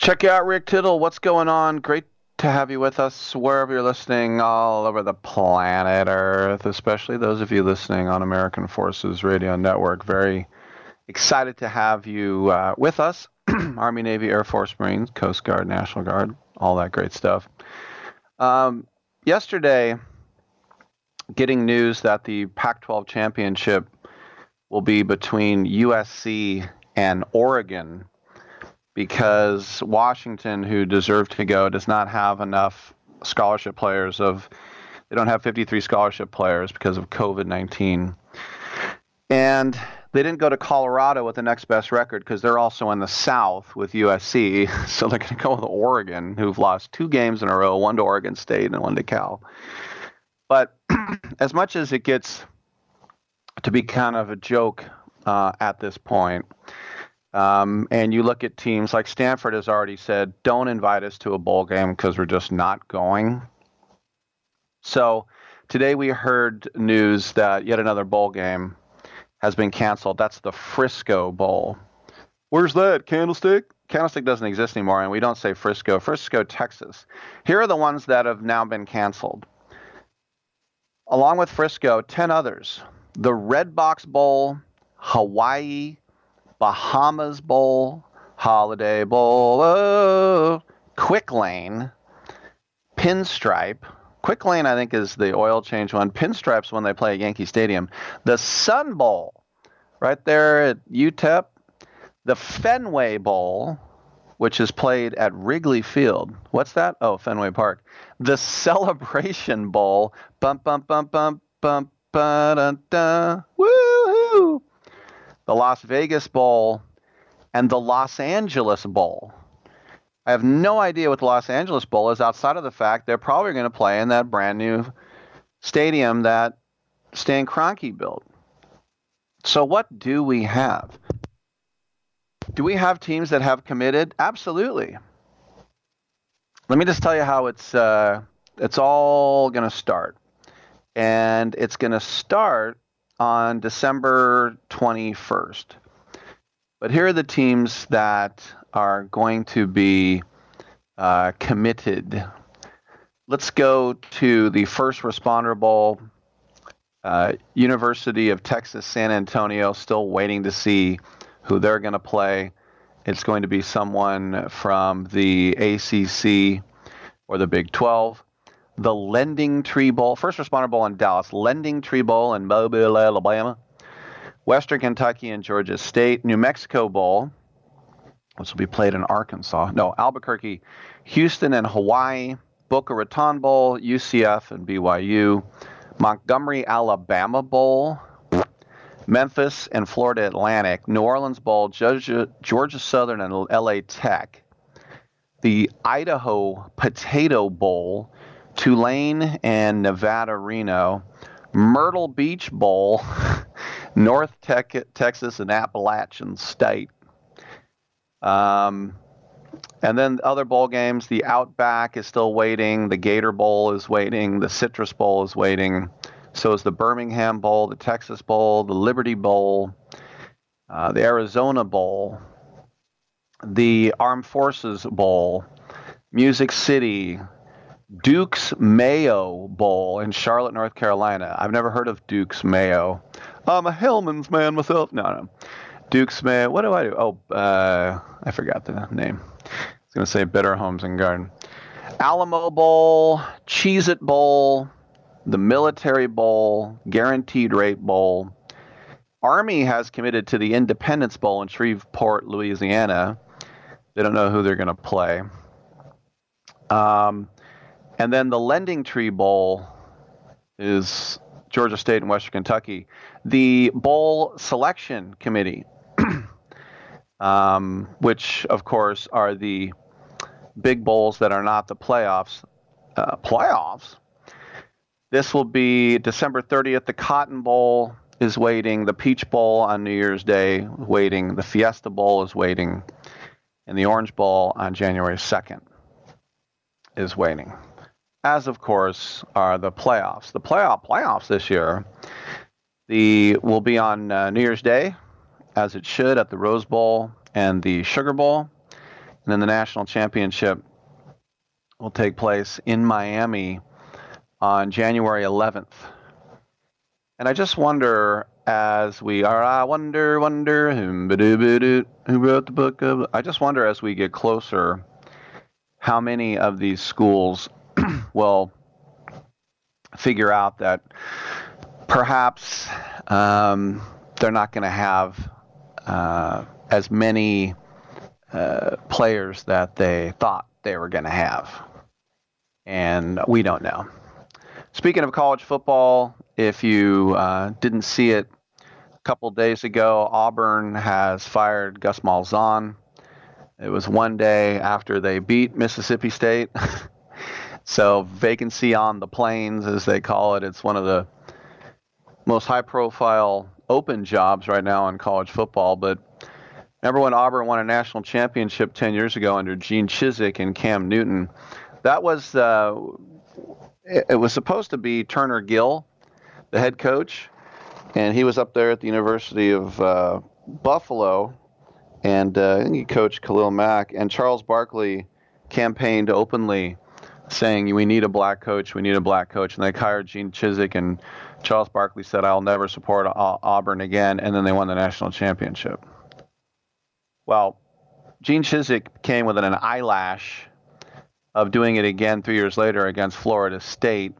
Check out Rick Tittle. What's going on? Great to have you with us wherever you're listening all over the planet Earth, especially those of you listening on American Forces Radio Network. Very excited to have you uh, with us. (clears throat) Army, Navy, Air Force, Marines, Coast Guard, National Guard, all that great stuff. Um, yesterday, getting news that the Pac 12 championship will be between USC and Oregon because Washington, who deserved to go, does not have enough scholarship players of they don't have 53 scholarship players because of COVID-19. And they didn't go to Colorado with the next best record because they're also in the South with USC. (laughs) So they're going to go with Oregon, who've lost two games in a row, one to Oregon State and one to Cal. But (clears throat) as much as it gets to be kind of a joke uh, at this point, um, and you look at teams like Stanford has already said, don't invite us to a bowl game because we're just not going. So today we heard news that yet another bowl game has been canceled. That's the Frisco Bowl. Where's that? Candlestick? Candlestick doesn't exist anymore, and we don't say Frisco. Frisco, Texas. Here are the ones that have now been canceled. Along with Frisco, 10 others. The Red Box Bowl, Hawaii, Bahamas Bowl, Holiday Bowl, oh, Quick Lane, Pinstripe. Quick Lane, I think, is the oil change one. Pinstripes when they play at Yankee Stadium. The Sun Bowl, right there at UTEP. The Fenway Bowl, which is played at Wrigley Field. What's that? Oh, Fenway Park. The Celebration Bowl. Bump, bump, bump, bump, bump, ba da da. Woohoo! The Las Vegas Bowl, and the Los Angeles Bowl. I have no idea what the Los Angeles Bowl is outside of the fact they're probably going to play in that brand new stadium that Stan Kroenke built. So, what do we have? Do we have teams that have committed? Absolutely. Let me just tell you how it's uh, it's all going to start, and it's going to start on December 21st. But here are the teams that are going to be uh, committed. Let's go to the First Responder Bowl. Uh, University of Texas San Antonio, still waiting to see who they're going to play. It's going to be someone from the ACC or the Big 12. The Lending Tree Bowl, First Responder Bowl in Dallas, Lending Tree Bowl in Mobile, Alabama, Western Kentucky and Georgia State, New Mexico Bowl, which will be played in Arkansas. No, Albuquerque, Houston and Hawaii, Boca Raton Bowl, UCF and BYU, Montgomery, Alabama Bowl, Memphis and Florida Atlantic, New Orleans Bowl, Georgia, Georgia Southern and LA Tech, the Idaho Potato Bowl, Tulane and Nevada Reno, Myrtle Beach Bowl, (laughs) North Tech, Texas and Appalachian State. Um, and then other bowl games, the Outback is still waiting, the Gator Bowl is waiting, the Citrus Bowl is waiting. So is the Birmingham Bowl, the Texas Bowl, the Liberty Bowl, uh, the Arizona Bowl, the Armed Forces Bowl, Music City, Duke's Mayo Bowl in Charlotte, North Carolina. I've never heard of Duke's Mayo. I'm a Hellmann's man myself. No, no. Duke's Mayo. What do I do? Oh, uh, I forgot the name. I was going to say Better Homes and Garden. Alamo Bowl, Cheez It Bowl, the Military Bowl, Guaranteed Rate Bowl. Army has committed to the Independence Bowl in Shreveport, Louisiana. They don't know who they're going to play. Um, and then the Lending Tree Bowl is Georgia State and Western Kentucky. The Bowl Selection Committee, (clears throat) um, which of course are the big bowls that are not the playoffs. Uh, playoffs? This will be December 30th. The Cotton Bowl is waiting. The Peach Bowl on New Year's Day waiting. The Fiesta Bowl is waiting. And the Orange Bowl on January 2nd is waiting. As of course are the playoffs. The playoff playoffs this year, the will be on uh, New Year's Day, as it should at the Rose Bowl and the Sugar Bowl, and then the national championship will take place in Miami on January 11th. And I just wonder, as we are, I wonder, wonder, who wrote the book of, I just wonder as we get closer, how many of these schools (clears throat) will figure out that perhaps um, they're not going to have uh, as many uh, players that they thought they were going to have. And we don't know. Speaking of college football, if you uh, didn't see it a couple days ago, Auburn has fired Gus Malzahn. It was one day after they beat Mississippi State. (laughs) so, vacancy on the plains, as they call it, it's one of the most high profile open jobs right now in college football. But remember when Auburn won a national championship 10 years ago under Gene Chizik and Cam Newton? That was uh, it was supposed to be Turner Gill, the head coach, and he was up there at the University of uh, Buffalo, and uh, he coached Khalil Mack, and Charles Barkley campaigned openly, saying we need a black coach, we need a black coach, and they hired Gene Chizik, and Charles Barkley said I'll never support Auburn again, and then they won the national championship. Well, Gene Chizik came within an eyelash of doing it again three years later against Florida State.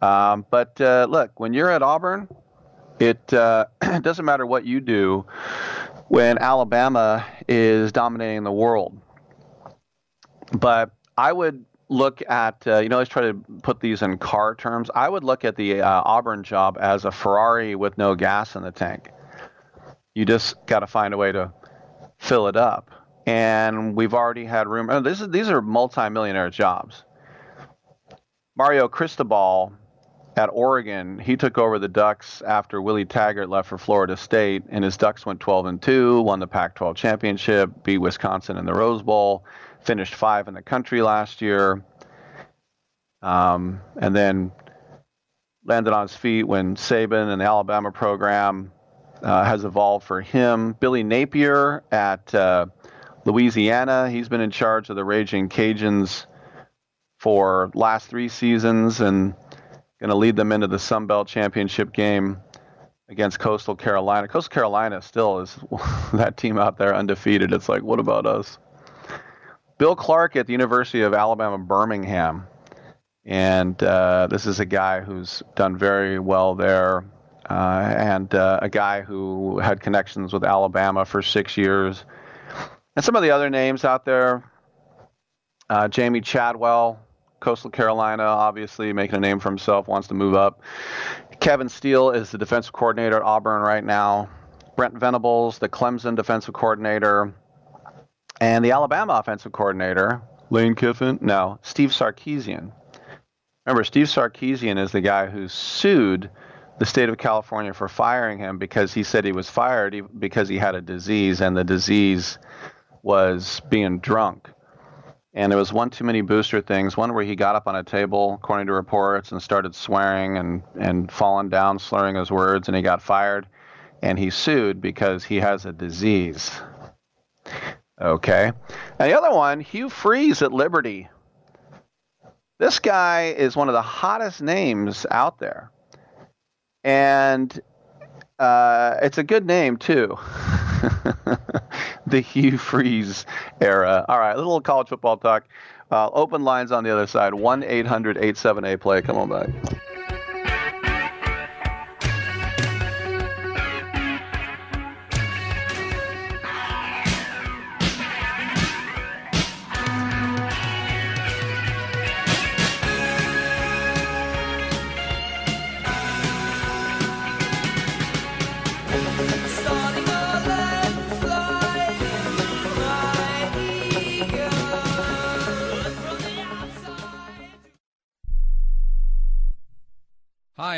Um, but uh, look, when you're at Auburn, it uh, (clears throat) doesn't matter what you do when Alabama is dominating the world. But I would look at, uh, you know, let's try to put these in car terms. I would look at the uh, Auburn job as a Ferrari with no gas in the tank. You just got to find a way to fill it up and we've already had room. Oh, this is, these are multimillionaire jobs. Mario Cristobal at Oregon, he took over the Ducks after Willie Taggart left for Florida State, and his Ducks went 12 and 2, won the Pac-12 championship, beat Wisconsin in the Rose Bowl, finished five in the country last year, um, and then landed on his feet when Saban and the Alabama program uh, has evolved for him. Billy Napier at uh, Louisiana, he's been in charge of the Raging Cajuns for last three seasons and going to lead them into the Sun Belt Championship game against Coastal Carolina. Coastal Carolina still is (laughs) that team out there undefeated. It's like, what about us? Bill Clark at the University of Alabama Birmingham. And uh, this is a guy who's done very well there, uh, and uh, a guy who had connections with Alabama for six years. And some of the other names out there uh, Jamey Chadwell, Coastal Carolina, obviously making a name for himself, wants to move up. Kevin Steele is the defensive coordinator at Auburn right now. Brent Venables, the Clemson defensive coordinator. And the Alabama offensive coordinator, Lane Kiffin, no, Steve Sarkisian. Remember, Steve Sarkisian is the guy who sued the state of California for firing him because he said he was fired because he had a disease, and the disease was being drunk and there was one too many booster things. One where he got up on a table, according to reports, and started swearing and and falling down, slurring his words, and he got fired. And he sued because he has a disease. Okay. And the other one, Hugh Freeze at Liberty. This guy is one of the hottest names out there. And uh, it's a good name, too. (laughs) the Hugh Freeze era. All right, a little college football talk. Uh, open lines on the other side 1 800 87A play. Come on back.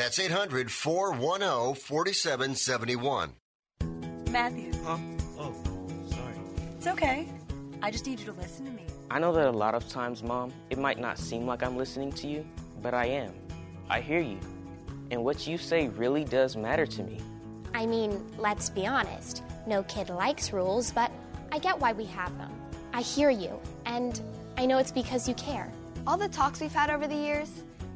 That's 800 410 4771. Matthew. Huh? Oh, sorry. It's okay. I just need you to listen to me. I know that a lot of times, Mom, it might not seem like I'm listening to you, but I am. I hear you. And what you say really does matter to me. I mean, let's be honest. No kid likes rules, but I get why we have them. I hear you, and I know it's because you care. All the talks we've had over the years,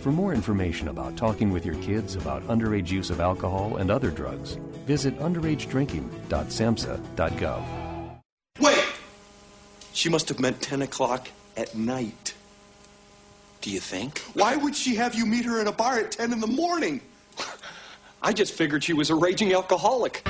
For more information about talking with your kids about underage use of alcohol and other drugs, visit underagedrinking.samhsa.gov. Wait! She must have meant 10 o'clock at night. Do you think? Why would she have you meet her in a bar at 10 in the morning? I just figured she was a raging alcoholic.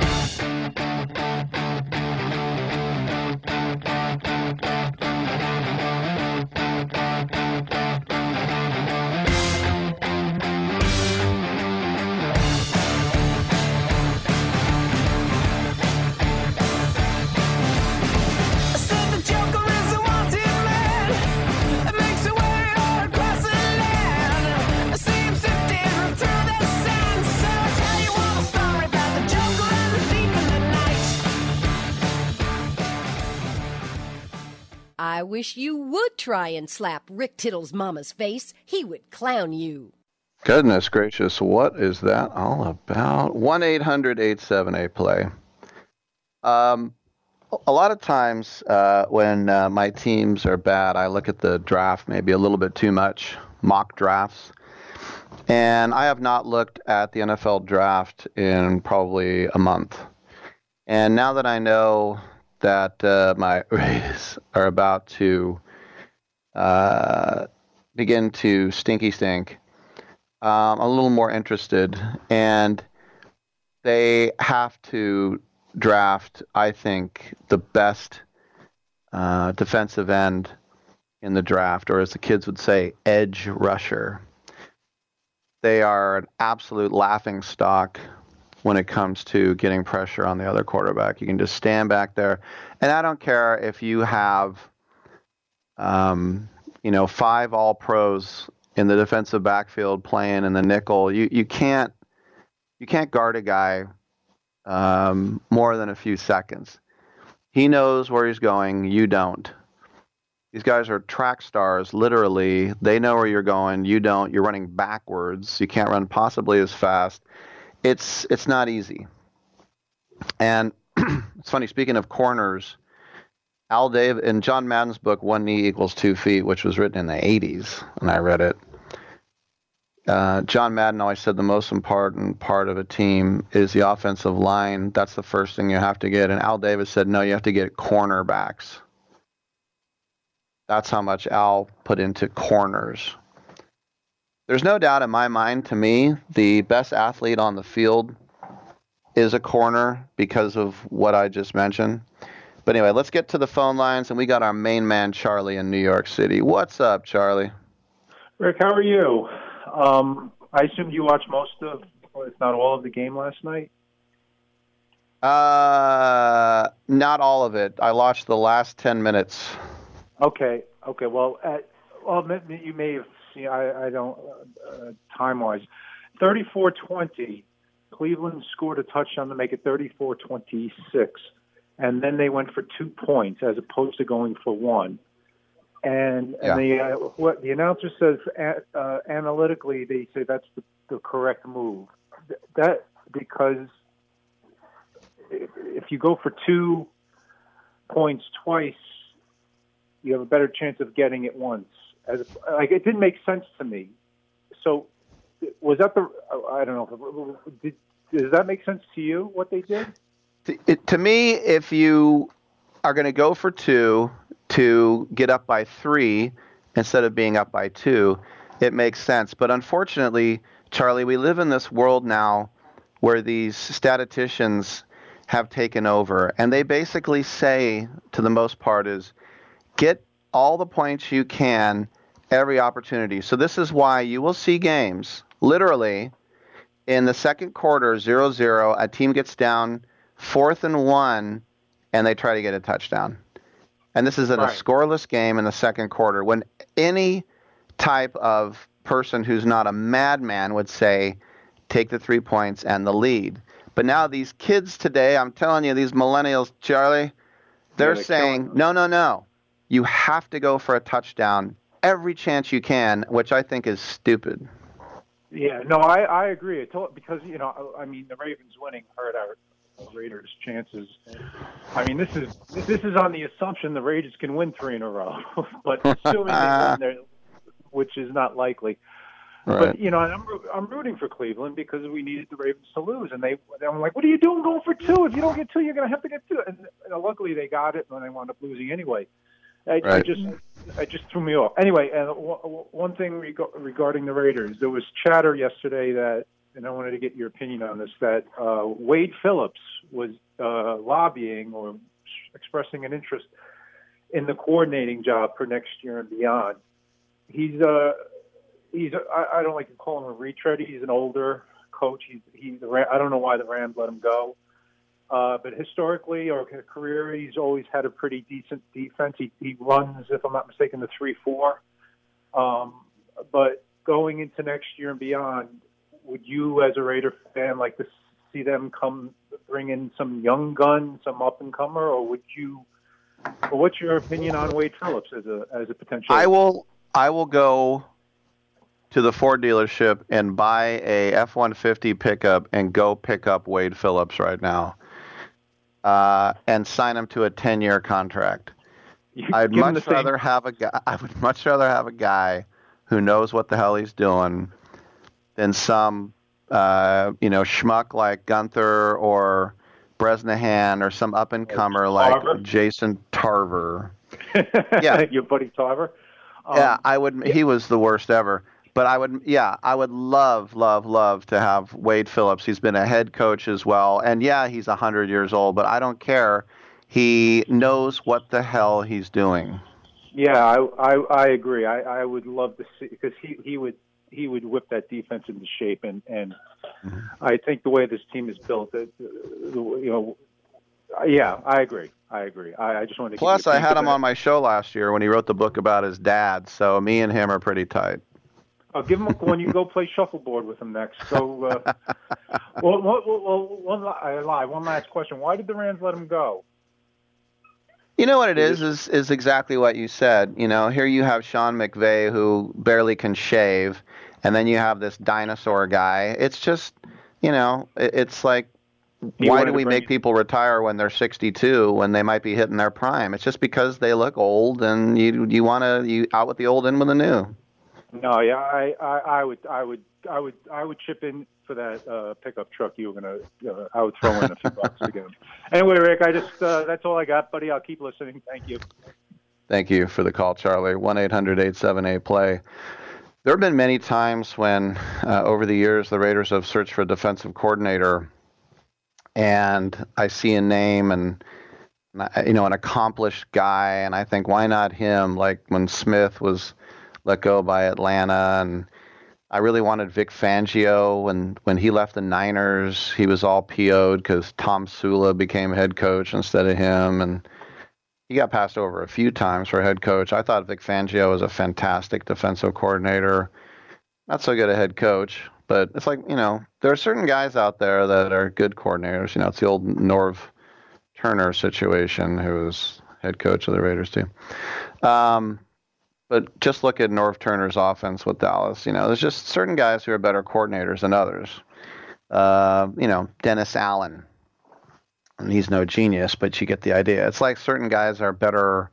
I wish you would try and slap Rick Tittle's mama's face. He would clown you. Goodness gracious, what is that all about? 1 800 878 play. Um, a lot of times uh, when uh, my teams are bad, I look at the draft maybe a little bit too much, mock drafts. And I have not looked at the NFL draft in probably a month. And now that I know that uh, my (laughs) Rays are about to uh, begin to stinky stink, um, a little more interested. And they have to draft, I think, the best uh, defensive end in the draft, or as the kids would say, edge rusher. They are an absolute laughing stock when it comes to getting pressure on the other quarterback. You can just stand back there, and I don't care if you have, um, you know, five All Pros in the defensive backfield playing in the nickel. You you can't you can't guard a guy um, more than a few seconds. He knows where he's going. You don't. These guys are track stars, literally. They know where you're going. You don't. You're running backwards. You can't run possibly as fast. It's it's not easy. And (clears throat) it's funny. Speaking of corners, Al Dave in John Madden's book, One Knee Equals Two Feet, which was written in the '80s, and I read it. Uh, John Madden always said the most important part of a team is the offensive line. That's the first thing you have to get. And Al Davis said, no, you have to get cornerbacks. That's how much Al put into corners. There's no doubt in my mind, to me, the best athlete on the field is a corner because of what I just mentioned. But anyway, let's get to the phone lines, and we got our main man, Charlie, in New York City. What's up, Charlie? Rick, how are you? Um, I assume you watched most of, if not all of the game last night. Uh, not all of it. I watched the last ten minutes. Okay, okay. Well, at, well, you may have seen. I, I don't uh, time wise. Thirty-four twenty. Cleveland scored a touchdown to make it 34-26, and then they went for two points as opposed to going for one. And, Yeah. and the uh, what the announcer says uh, analytically, they say that's the, the correct move. That because if you go for two points twice, you have a better chance of getting it once. As like it didn't make sense to me. So was that the I don't know. Did, does that make sense to you? What they did? It, to me, if you are going to go for two to get up by three instead of being up by two, it makes sense. But unfortunately, Charlie, we live in this world now where these statisticians have taken over, and they basically say, to the most part, is get all the points you can every opportunity. So this is why you will see games literally in the second quarter 0-0 a team gets down fourth and 1 and they try to get a touchdown. And this is in Right. a scoreless game in the second quarter when any type of person who's not a madman would say take the 3 points and the lead. But now these kids today, I'm telling you these millennials, Charlie, they're they're saying no, no, no. You have to go for a touchdown every chance you can, which I think is stupid. Yeah, no, I I agree. I told, because you know, I mean, the Ravens winning hurt our Raiders' chances. I mean, this is this is on the assumption the Raiders can win three in a row, (laughs) but assuming they win, (laughs) which is not likely. Right. But you know, I'm I'm rooting for Cleveland because we needed the Ravens to lose, and they. I'm like, what are you doing going for two? If you don't get two, you're going to have to get two. And uh, luckily, they got it, and they wound up losing anyway. I, I just, I just threw me off. Anyway, and w- one thing reg- regarding the Raiders, there was chatter yesterday that, and I wanted to get your opinion on this, that uh, Wade Phillips was uh, lobbying or expressing an interest in the coordinating job for next year and beyond. He's uh he's I, I don't like to call him a retread. He's an older coach. He's he's the I don't know why the Rams let him go. Uh, but historically or career, he's always had a pretty decent defense. He, he runs, if I'm not mistaken, the three four. Um, but going into next year and beyond, would you, as a Raider fan, like to see them come bring in some young gun, some up and comer, or would you? Or what's your opinion on Wade Phillips as a as a potential? I will I will go to the Ford dealership and buy a F one fifty pickup and go pick up Wade Phillips right now. Uh, and sign him to a ten year contract. I'd much the same- rather have a guy I would much rather have a guy who knows what the hell he's doing than some uh, you know, schmuck like Gunther or Bresnahan or some up and comer like Tarver? Jason Tarver. (laughs) yeah, your buddy Tarver. Um, yeah, I would. He was the worst ever. But I would, yeah, I would love, love, love to have Wade Phillips. He's been a head coach as well, and yeah, he's a hundred years old, but I don't care. He knows what the hell he's doing. Yeah, I I, I agree. I, I would love to see because he he would he would whip that defense into shape, and and I think the way this team is built, that uh, you know, yeah, I agree. I agree. I, I just wanted to. Plus, I had him on my show last year when he wrote the book about his dad, so me and him are pretty tight. I'll give him a, when you go play shuffleboard with him next. So, uh, (laughs) well, well, well, well, one I lie. One last question: Why did the Rams let him go? You know what it is is is exactly what you said. You know, here you have Sean McVay who barely can shave, and then you have this dinosaur guy. It's just, you know, it, it's like, He why do we bring make people retire when they're 62 when they might be hitting their prime? It's just because they look old, and you you want to you out with the old in with the new. No, yeah, I, I, I would, I would, I would, I would chip in for that uh, pickup truck you were gonna. Uh, I would throw in a few bucks again. Anyway, Rick, I just uh, that's all I got, buddy. I'll keep listening. Thank you. Thank you for the call, Charlie. 1 800 878 play. There have been many times when, uh, over the years, the Raiders have searched for a defensive coordinator, and I see a name and you know, an accomplished guy, and I think, why not him? Like when Smith was let go by Atlanta, and I really wanted Vic Fangio. When when he left the Niners, he was all PO'd because Tomsula became head coach instead of him, and he got passed over a few times for head coach. I thought Vic Fangio was a fantastic defensive coordinator. Not so good a head coach, but it's like, you know, there are certain guys out there that are good coordinators. You know, it's the old Norv Turner situation, who was head coach of the Raiders, too. Um, but just look at Norv Turner's offense with Dallas. You know, there's just certain guys who are better coordinators than others. Uh, you know, Dennis Allen, and he's no genius, but you get the idea. It's like certain guys are better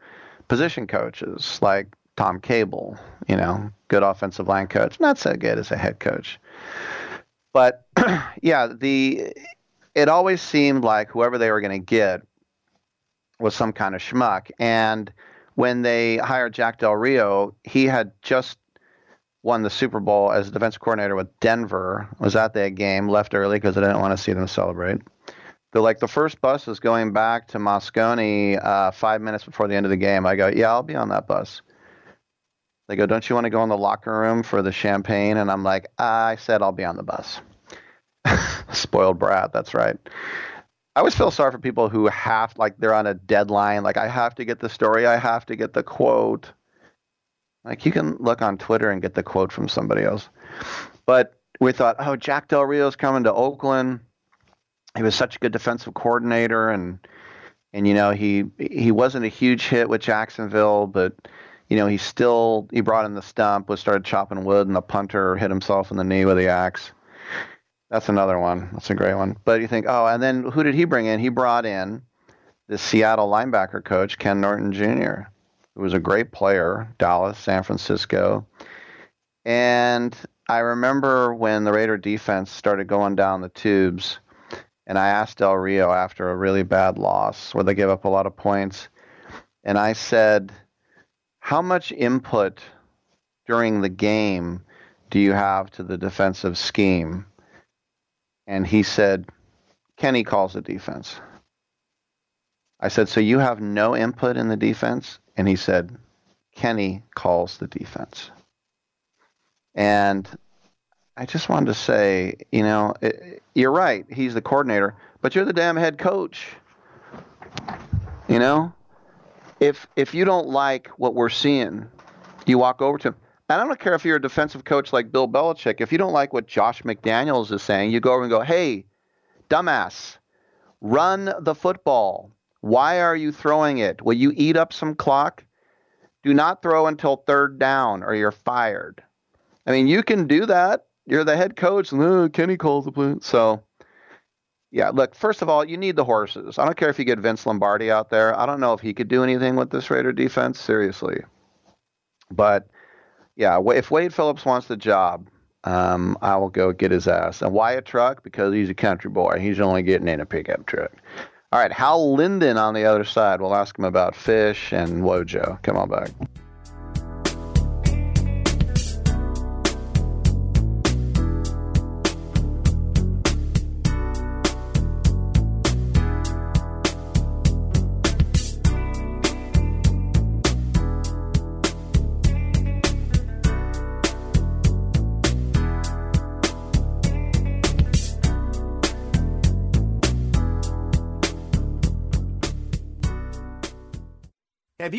position coaches, like Tom Cable, you know, good offensive line coach, not so good as a head coach. But (clears throat) yeah, the it always seemed like whoever they were going to get was some kind of schmuck. And when they hired Jack Del Rio, he had just won the Super Bowl as defensive coordinator with Denver. Was at that game, left early because I didn't want to see them celebrate. They're like the first bus is going back to Moscone uh, five minutes before the end of the game. I go, yeah, I'll be on that bus. They go, don't you want to go in the locker room for the champagne? And I'm like, I said I'll be on the bus. (laughs) Spoiled brat, that's right. I always feel sorry for people who have like they're on a deadline. Like I have to get the story, I have to get the quote. Like you can look on Twitter and get the quote from somebody else. But we thought, oh, Jack Del Rio's coming to Oakland. He was such a good defensive coordinator, and and you know he he wasn't a huge hit with Jacksonville, but you know he still he brought in the stump, was started chopping wood, and the punter hit himself in the knee with the axe. That's another one. That's a great one. But you think, oh, and then who did he bring in? He brought in the Seattle linebacker coach, Ken Norton Jr., who was a great player, Dallas, San Francisco. And I remember when the Raider defense started going down the tubes, and I asked Del Rio after a really bad loss where they gave up a lot of points, and I said, How much input during the game do you have to the defensive scheme? And he said, Kenny calls the defense. I said, So you have no input in the defense? And he said, Kenny calls the defense. And I just wanted to say, you know, it, you're right. He's the coordinator, but you're the damn head coach. You know, if if you don't like what we're seeing, you walk over to him. And I don't care if you're a defensive coach like Bill Belichick. If you don't like what Josh McDaniels is saying, you go over and go, "Hey, dumbass, run the football. Why are you throwing it? Will you eat up some clock? Do not throw until third down, or you're fired." I mean, you can do that. You're the head coach, and Kenny calls the play. So, yeah, look, first of all, you need the horses. I don't care if you get Vince Lombardi out there. I don't know if he could do anything with this Raider defense, seriously. But, yeah, if Wade Phillips wants the job, um, I will go get his ass. And why a truck? Because he's a country boy. He's only getting in a pickup truck. All right, Hal Linden on the other side. We'll ask him about fish and Wojo. Come on back.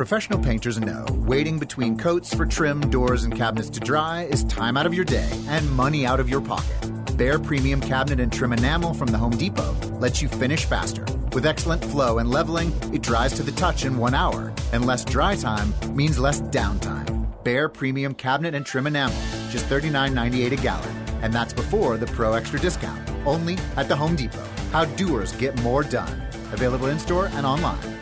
Professional painters know waiting between coats for trim, doors, and cabinets to dry is time out of your day and money out of your pocket. Behr Premium Cabinet and Trim Enamel from the Home Depot lets you finish faster. With excellent flow and leveling, it dries to the touch in one hour, and less dry time means less downtime. Behr Premium Cabinet and Trim Enamel, just $39.98 a gallon. And that's before the Pro Extra discount. Only at the Home Depot. How doers get more done. Available in store and online.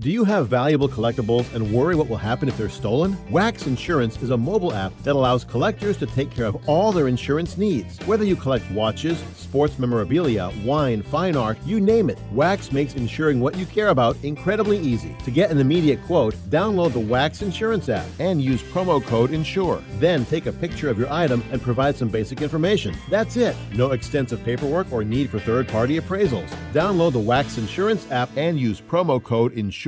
Do you have valuable collectibles and worry what will happen if they're stolen? Wax Insurance is a mobile app that allows collectors to take care of all their insurance needs. Whether you collect watches, sports memorabilia, wine, fine art, you name it, Wax makes insuring what you care about incredibly easy. To get an immediate quote, download the Wax Insurance app and use promo code INSURE. Then take a picture of your item and provide some basic information. That's it. No extensive paperwork or need for third party appraisals. Download the Wax Insurance app and use promo code INSURE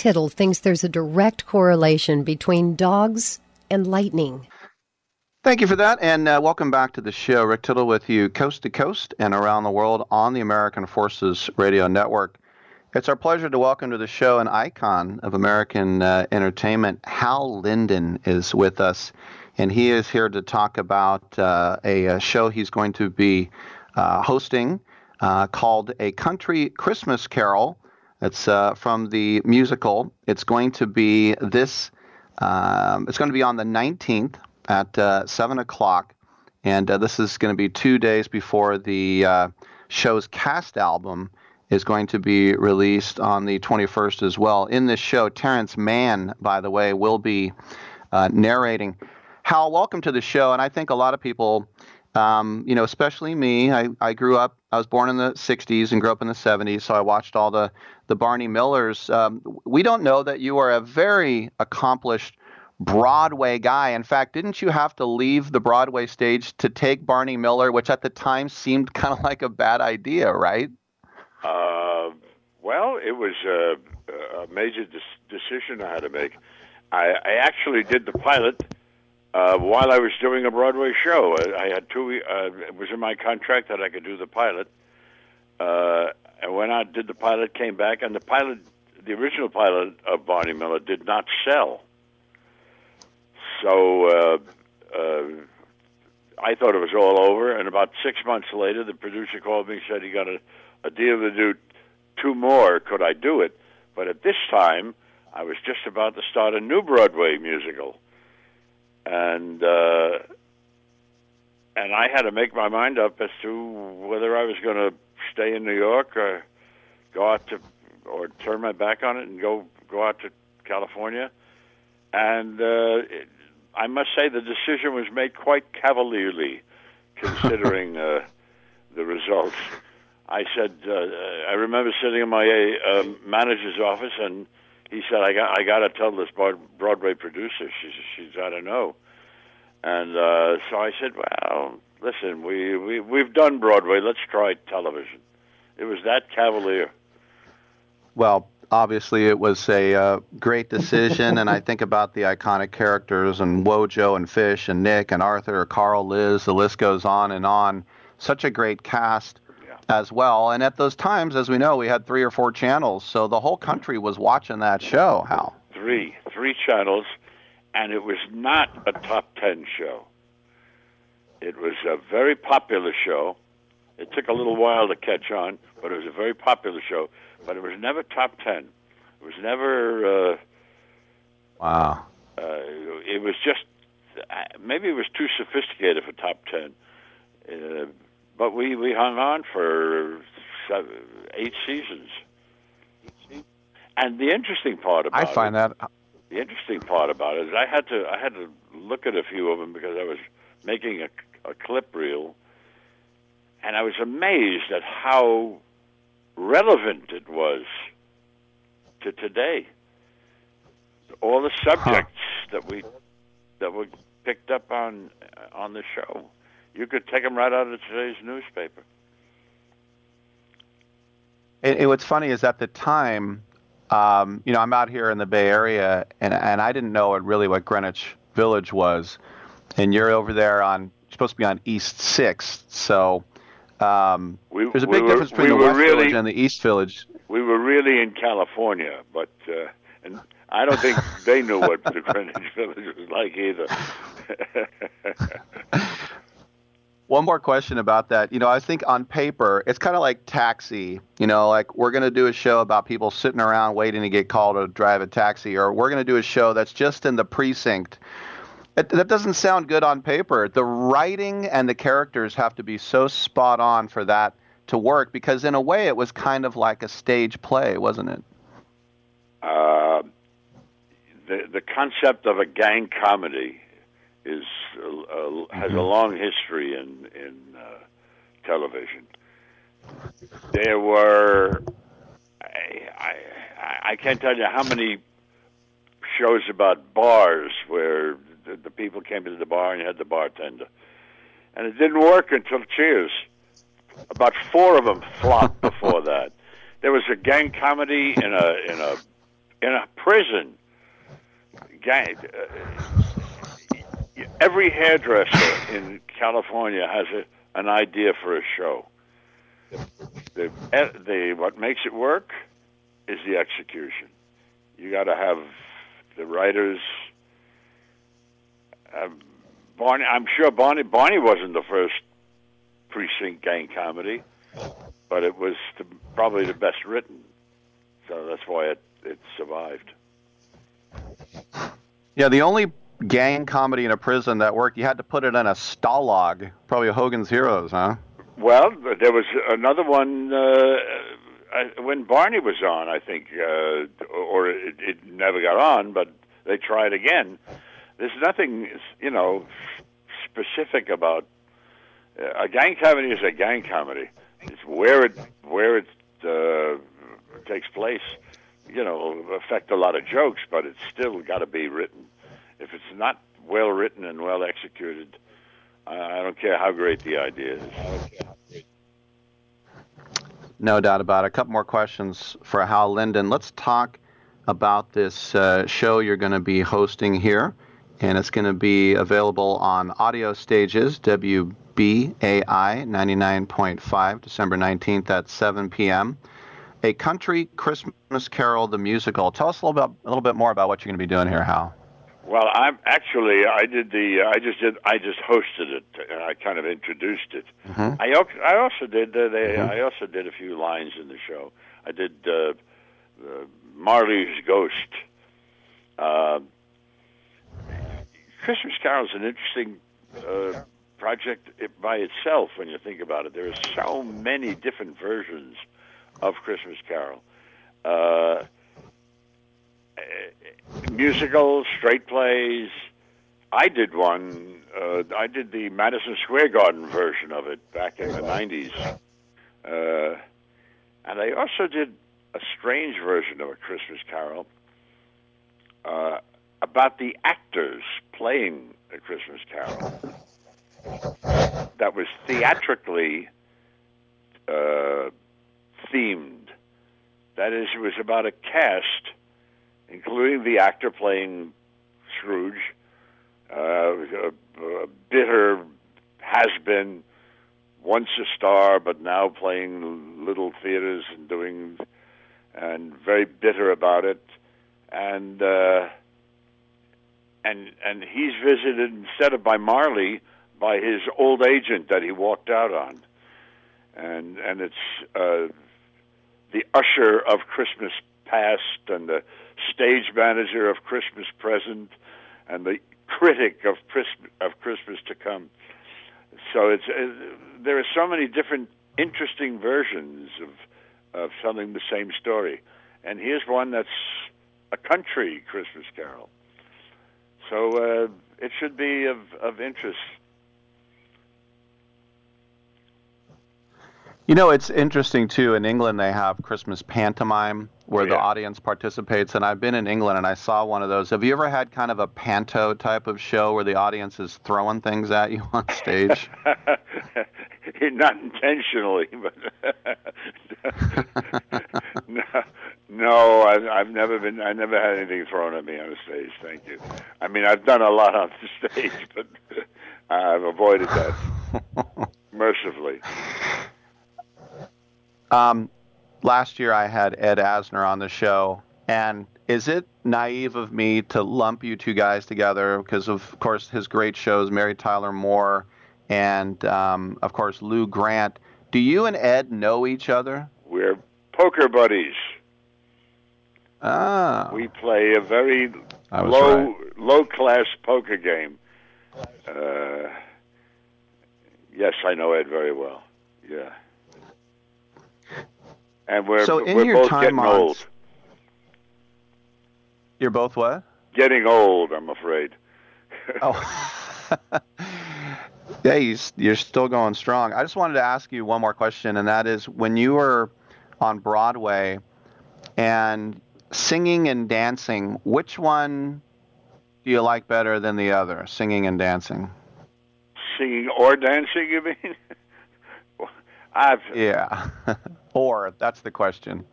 Tittle thinks there's a direct correlation between dogs and lightning. Thank you for that, and uh, welcome back to the show. Rick Tittle with you, coast to coast and around the world on the American Forces Radio Network. It's our pleasure to welcome to the show an icon of American uh, entertainment. Hal Linden is with us, and he is here to talk about uh, a, a, show he's going to be uh, hosting uh, called A Country Christmas Carol. It's uh, from the musical. It's going to be this. Um, it's going to be on the 19th at uh, seven o'clock, and uh, this is going to be two days before the uh, show's cast album is going to be released on the 21st as well. In this show, Terrence Mann, by the way, will be uh, narrating. Hal, welcome to the show, and I think a lot of people um, you know, especially me. I, I grew up. I was born in the '60s and grew up in the '70s, so I watched all the the Barney Millers. Um, we don't know that you are a very accomplished Broadway guy. In fact, didn't you have to leave the Broadway stage to take Barney Miller, which at the time seemed (laughs) kind of like a bad idea, right? Uh, well, it was a, a major des- decision I had to make. I, I actually did the pilot uh, while I was doing a Broadway show. I, I had two. Uh, it was in my contract that I could do the pilot. Uh, and when I did the pilot, came back, and the pilot, the original pilot of Barney Miller, did not sell. So uh, uh, I thought it was all over. And about six months later, the producer called me and said he got a, a deal to do two more. Could I do it? But at this time, I was just about to start a new Broadway musical and uh, and I had to make my mind up as to whether I was going to stay in New York or go out to or turn my back on it and go go out to California. And uh, it, I must say the decision was made quite cavalierly, considering (laughs) uh, the results. I said uh, I remember sitting in my uh, manager's office and he said, "I got I got to tell this Broadway producer. She's she's I don't know." And uh, so I said, "Well, listen, we we we've done Broadway. Let's try television." It was that cavalier. Well, obviously, it was a uh, great decision, and I think about the iconic characters and Wojo and Fish and Nick and Arthur, Carl, Liz. The list goes on and on. Such a great cast as well. And at those times, as we know, we had three or four channels, so the whole country was watching that show. Hal? Three, three channels, and it was not a top ten show. It was a very popular show. It took a little while to catch on, but it was a very popular show. But it was never top ten. It was never. Uh, wow. Uh, it was just uh, maybe it was too sophisticated for top ten. Uh, but we we hung on for seven, eight seasons. And the interesting part about I find it, that uh, the interesting part about it is I had to I had to look at a few of them because I was making a, a clip reel, and I was amazed at how relevant it was to today. All the subjects huh. that we that were picked up on on the show. You could take them right out of today's newspaper. And, and what's funny is at the time, um, you know, I'm out here in the Bay Area, and and I didn't know what really what Greenwich Village was, and you're over there on supposed to be on East Sixth, so. Um, we, there's a big we difference between we the West really, Village and the East Village. We were really in California, but uh, and I don't think they knew what the (laughs) Greenwich Village was like either. (laughs) One more question about that. You know, I think on paper, it's kind of like taxi. You know, like we're going to do a show about people sitting around waiting to get called to drive a taxi, or we're going to do a show that's just in the precinct. It, that doesn't sound good on paper. The writing and the characters have to be so spot on for that to work because, in a way, it was kind of like a stage play, wasn't it? Uh, the the concept of a gang comedy is uh, uh, has a long history in in uh, television. There were I, I I can't tell you how many shows about bars where the, the people came into the bar and you had the bartender, and it didn't work until Cheers. About four of them flopped (laughs) before that. There was a gang comedy in a in a in a prison. Gang. Uh, every hairdresser in California has a, an idea for a show. The, the what makes it work is the execution. You got to have the writers. Uh, Barney, I'm sure Barney Barney wasn't the first precinct gang comedy, but it was the, probably the best written. So that's why it it survived. Yeah, the only gang comedy in a prison that worked, you had to put it in a Stalag, probably Hogan's Heroes, huh? Well, there was another one uh, when Barney was on, I think, uh, or it, it never got on, but they tried again. There's nothing, you know, specific about uh, a gang comedy. Is a gang comedy. It's where it where it uh, takes place. You know, affect a lot of jokes, but it's still got to be written if it's not well written and well executed, I don't care how great the idea is. No doubt about it. A couple more questions for Hal Linden. Let's talk about this uh, show you're going to be hosting here, and it's going to be available on audio stages, WBAI 99.5, December 19th at 7 p.m. A Country Christmas Carol, the musical. Tell us a little a little bit more about what you're going to be doing here, Hal. Well, I'm actually I did the I just did I just hosted it. I kind of introduced it. Mm-hmm. I I also did uh, they mm-hmm. I also did a few lines in the show. I did uh, uh, Marley's Ghost. Uh, Christmas Carol is an interesting uh, project by itself when you think about it. There are so many different versions of Christmas Carol. Uh, musicals, straight plays. I did one. Uh, I did the Madison Square Garden version of it back in the '90s, uh, and I also did a strange version of a Christmas Carol uh, about the actors playing a Christmas Carol. That was theatrically uh, themed. That is, it was about a cast including the actor playing Scrooge, uh, a, a bitter has been once a star, but now playing little theaters and doing, and very bitter about it, and uh, and and he's visited instead of by Marley by his old agent that he walked out on, and and it's uh, the usher of Christmas past and the stage manager of Christmas Present and the critic of Christmas, of Christmas to come. So it's uh, there are so many different interesting versions of of telling the same story, and here's one that's a country Christmas Carol. So uh, it should be of of interest You know, it's interesting too. In England, they have Christmas pantomime where yeah. the audience participates, and I've been in England and I saw one of those. Have you ever had kind of a panto type of show where the audience is throwing things at you on (laughs) stage? (laughs) Not intentionally, but (laughs) no, no I've, I've never been. I never had anything thrown at me on a stage. Thank you. I mean, I've done a lot on the stage, but I've avoided that mercifully. Um, last year I had Ed Asner on the show, and is it naive of me to lump you two guys together because of course his great shows, Mary Tyler Moore and um, of course Lou Grant. Do you and Ed know each other? We're poker buddies. Ah. We play a very low right. low class poker game. Uh, yes, I know Ed very well. Yeah. And we're So in we're your both time getting on- old. You're both what? Getting old, I'm afraid. Oh. (laughs) (laughs) Yeah, you, you're still going strong. I just wanted to ask you one more question, and that is when you were on Broadway and singing and dancing, which one do you like better than the other, singing and dancing? Singing or dancing, you mean? (laughs) I've Yeah. Or, that's the question.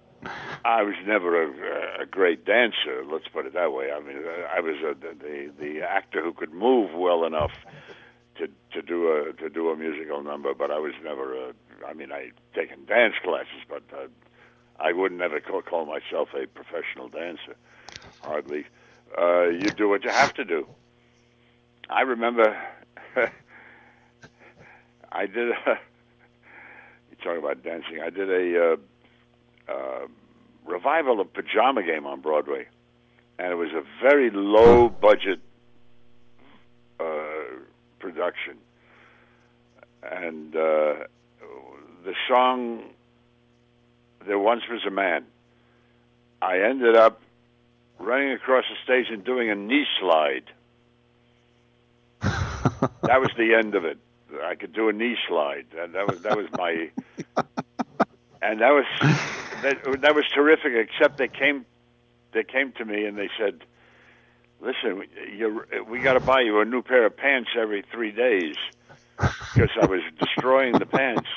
I was never a, a great dancer. Let's put it that way. I mean, I was a, the the actor who could move well enough to to do a to do a musical number, but I was never a. I mean, I taken dance classes, but uh, I would never call, call myself a professional dancer. Hardly. Uh, you do what you have to do. I remember. (laughs) I did. A, you talk about dancing. I did a. Uh, uh, revival of Pajama Game on Broadway, and it was a very low budget uh, production. And uh, the song "There Once Was a Man," I ended up running across the stage and doing a knee slide. (laughs) that was the end of it. I could do a knee slide. That, that was that was my, and that was that, that was terrific. Except they came, they came to me and they said, "Listen, you, we got to buy you a new pair of pants every three days because I was destroying the pants."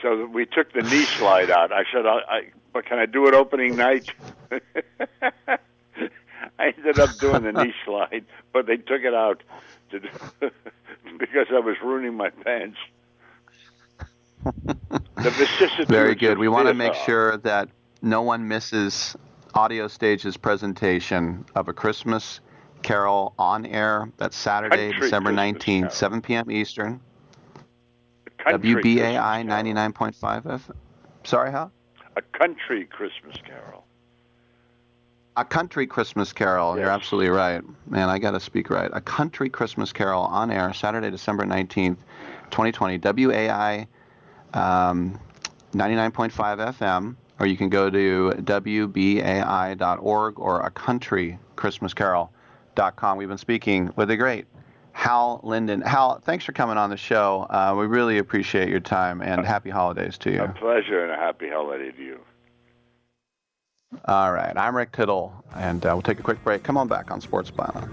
So we took the knee slide out. I said, I, I, "But can I do it opening night?" (laughs) I ended up doing the knee slide, but they took it out to do, (laughs) because I was ruining my pants. The vicissitudes Very good. We want to make sure that no one misses Audio Stage's presentation of A Christmas Carol on air. That's Saturday, Country December 19th, 7 p.m. Eastern. Country WBAI 99.5 F. Sorry, Hal? A country Christmas carol. A country Christmas Carol. You're absolutely right. Man, I got to speak right. A country Christmas Carol on air Saturday, December 19th, 2020. WAI um, 99.5 FM, or you can go to WBAI.org or a country Christmas Carol.com. We've been speaking with the great Hal Linden. Hal, thanks for coming on the show. Uh, we really appreciate your time and happy holidays to you. A pleasure and a happy holiday to you. All right, I'm Rick Tittle, and uh, we'll take a quick break. Come on back on Sports Byline.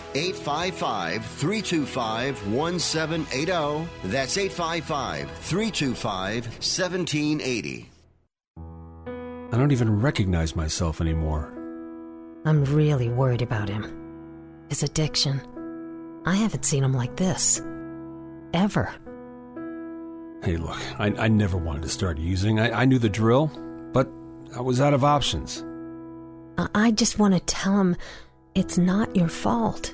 855 325 1780. That's 855 325 1780. I don't even recognize myself anymore. I'm really worried about him. His addiction. I haven't seen him like this. Ever. Hey, look, I, I never wanted to start using. I, I knew the drill, but I was out of options. I, I just want to tell him it's not your fault.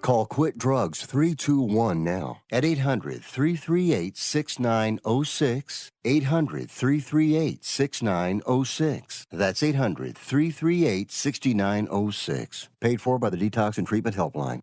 Call Quit Drugs 321 now at 800 338 6906. 800 338 6906. That's 800 338 6906. Paid for by the Detox and Treatment Helpline.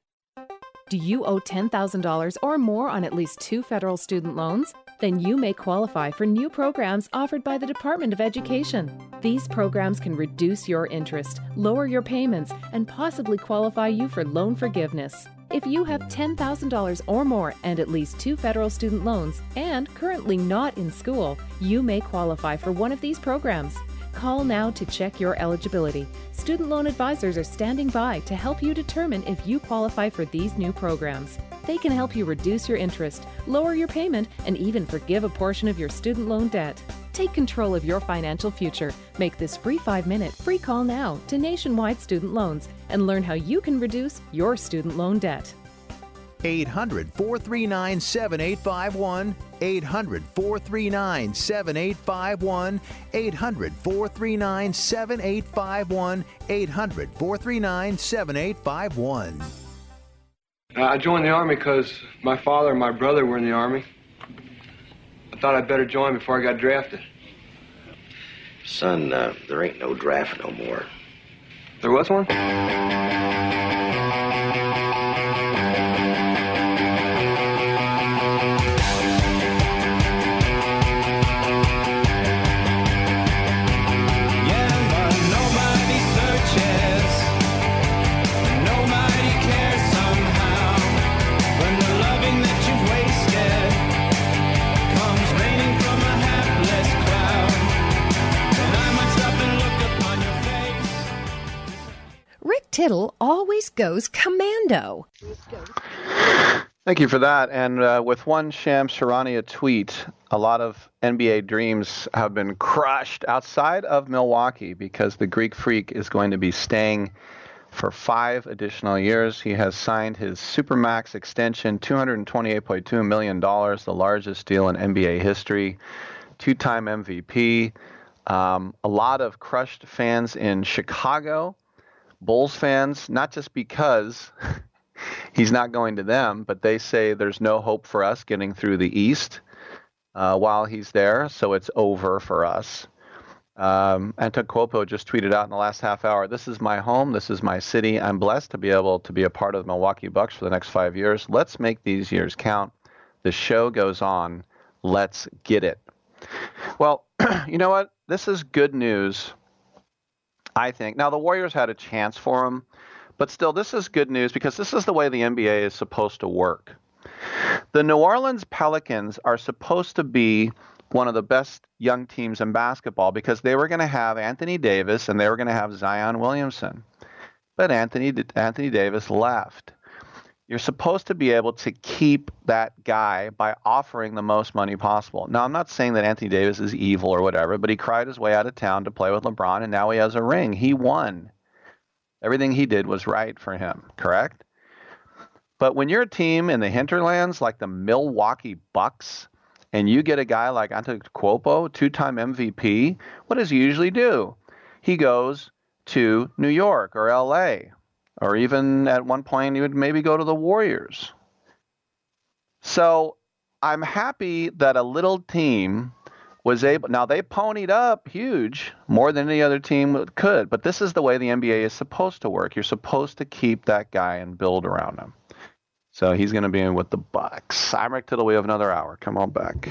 Do you owe $10,000 or more on at least two federal student loans? Then you may qualify for new programs offered by the Department of Education. These programs can reduce your interest, lower your payments, and possibly qualify you for loan forgiveness. If you have $10,000 or more and at least two federal student loans and currently not in school, you may qualify for one of these programs. Call now to check your eligibility. Student loan advisors are standing by to help you determine if you qualify for these new programs. They can help you reduce your interest, lower your payment, and even forgive a portion of your student loan debt. Take control of your financial future. Make this free five minute free call now to Nationwide Student Loans and learn how you can reduce your student loan debt. 800 439 7851. 800 439 7851. 800 439 7851. 800 439 7851. Uh, I joined the Army because my father and my brother were in the Army. I thought I'd better join before I got drafted. Son, uh, there ain't no draft no more. There was one? Tittle always goes commando. Thank you for that. And uh, with one Shams Charania tweet, a lot of NBA dreams have been crushed outside of Milwaukee because the Greek Freak is going to be staying for five additional years. He has signed his Supermax extension, $228.2 million, the largest deal in NBA history, two time MVP. Um, a lot of crushed fans in Chicago, Bulls fans, not just because (laughs) he's not going to them, but they say there's no hope for us getting through the East uh, while he's there, so it's over for us. Um, Antetokounmpo just tweeted out in the last half hour, "This is my home. This is my city. I'm blessed to be able to be a part of the Milwaukee Bucks for the next five years. Let's make these years count. The show goes on. Let's get it." Well, (clears throat) you know what? This is good news. I think. Now the Warriors had a chance for him, but still, this is good news because this is the way the NBA is supposed to work. The New Orleans Pelicans are supposed to be one of the best young teams in basketball because they were going to have Anthony Davis and they were going to have Zion Williamson. But Anthony Anthony Davis left. You're supposed to be able to keep that guy by offering the most money possible. Now, I'm not saying that Anthony Davis is evil or whatever, but he cried his way out of town to play with LeBron and now he has a ring. He won. Everything he did was right for him, correct? But when you're a team in the hinterlands like the Milwaukee Bucks, and you get a guy like Antetokounmpo, two-time MVP, what does he usually do? He goes to New York or L.A. or even at one point he would maybe go to the Warriors. So I'm happy that a little team was able. Now they ponied up huge, more than any other team could. But this is the way the NBA is supposed to work. You're supposed to keep that guy and build around him. So he's going to be in with the Bucks. I'm Rick Tittle. We have another hour. Come on back.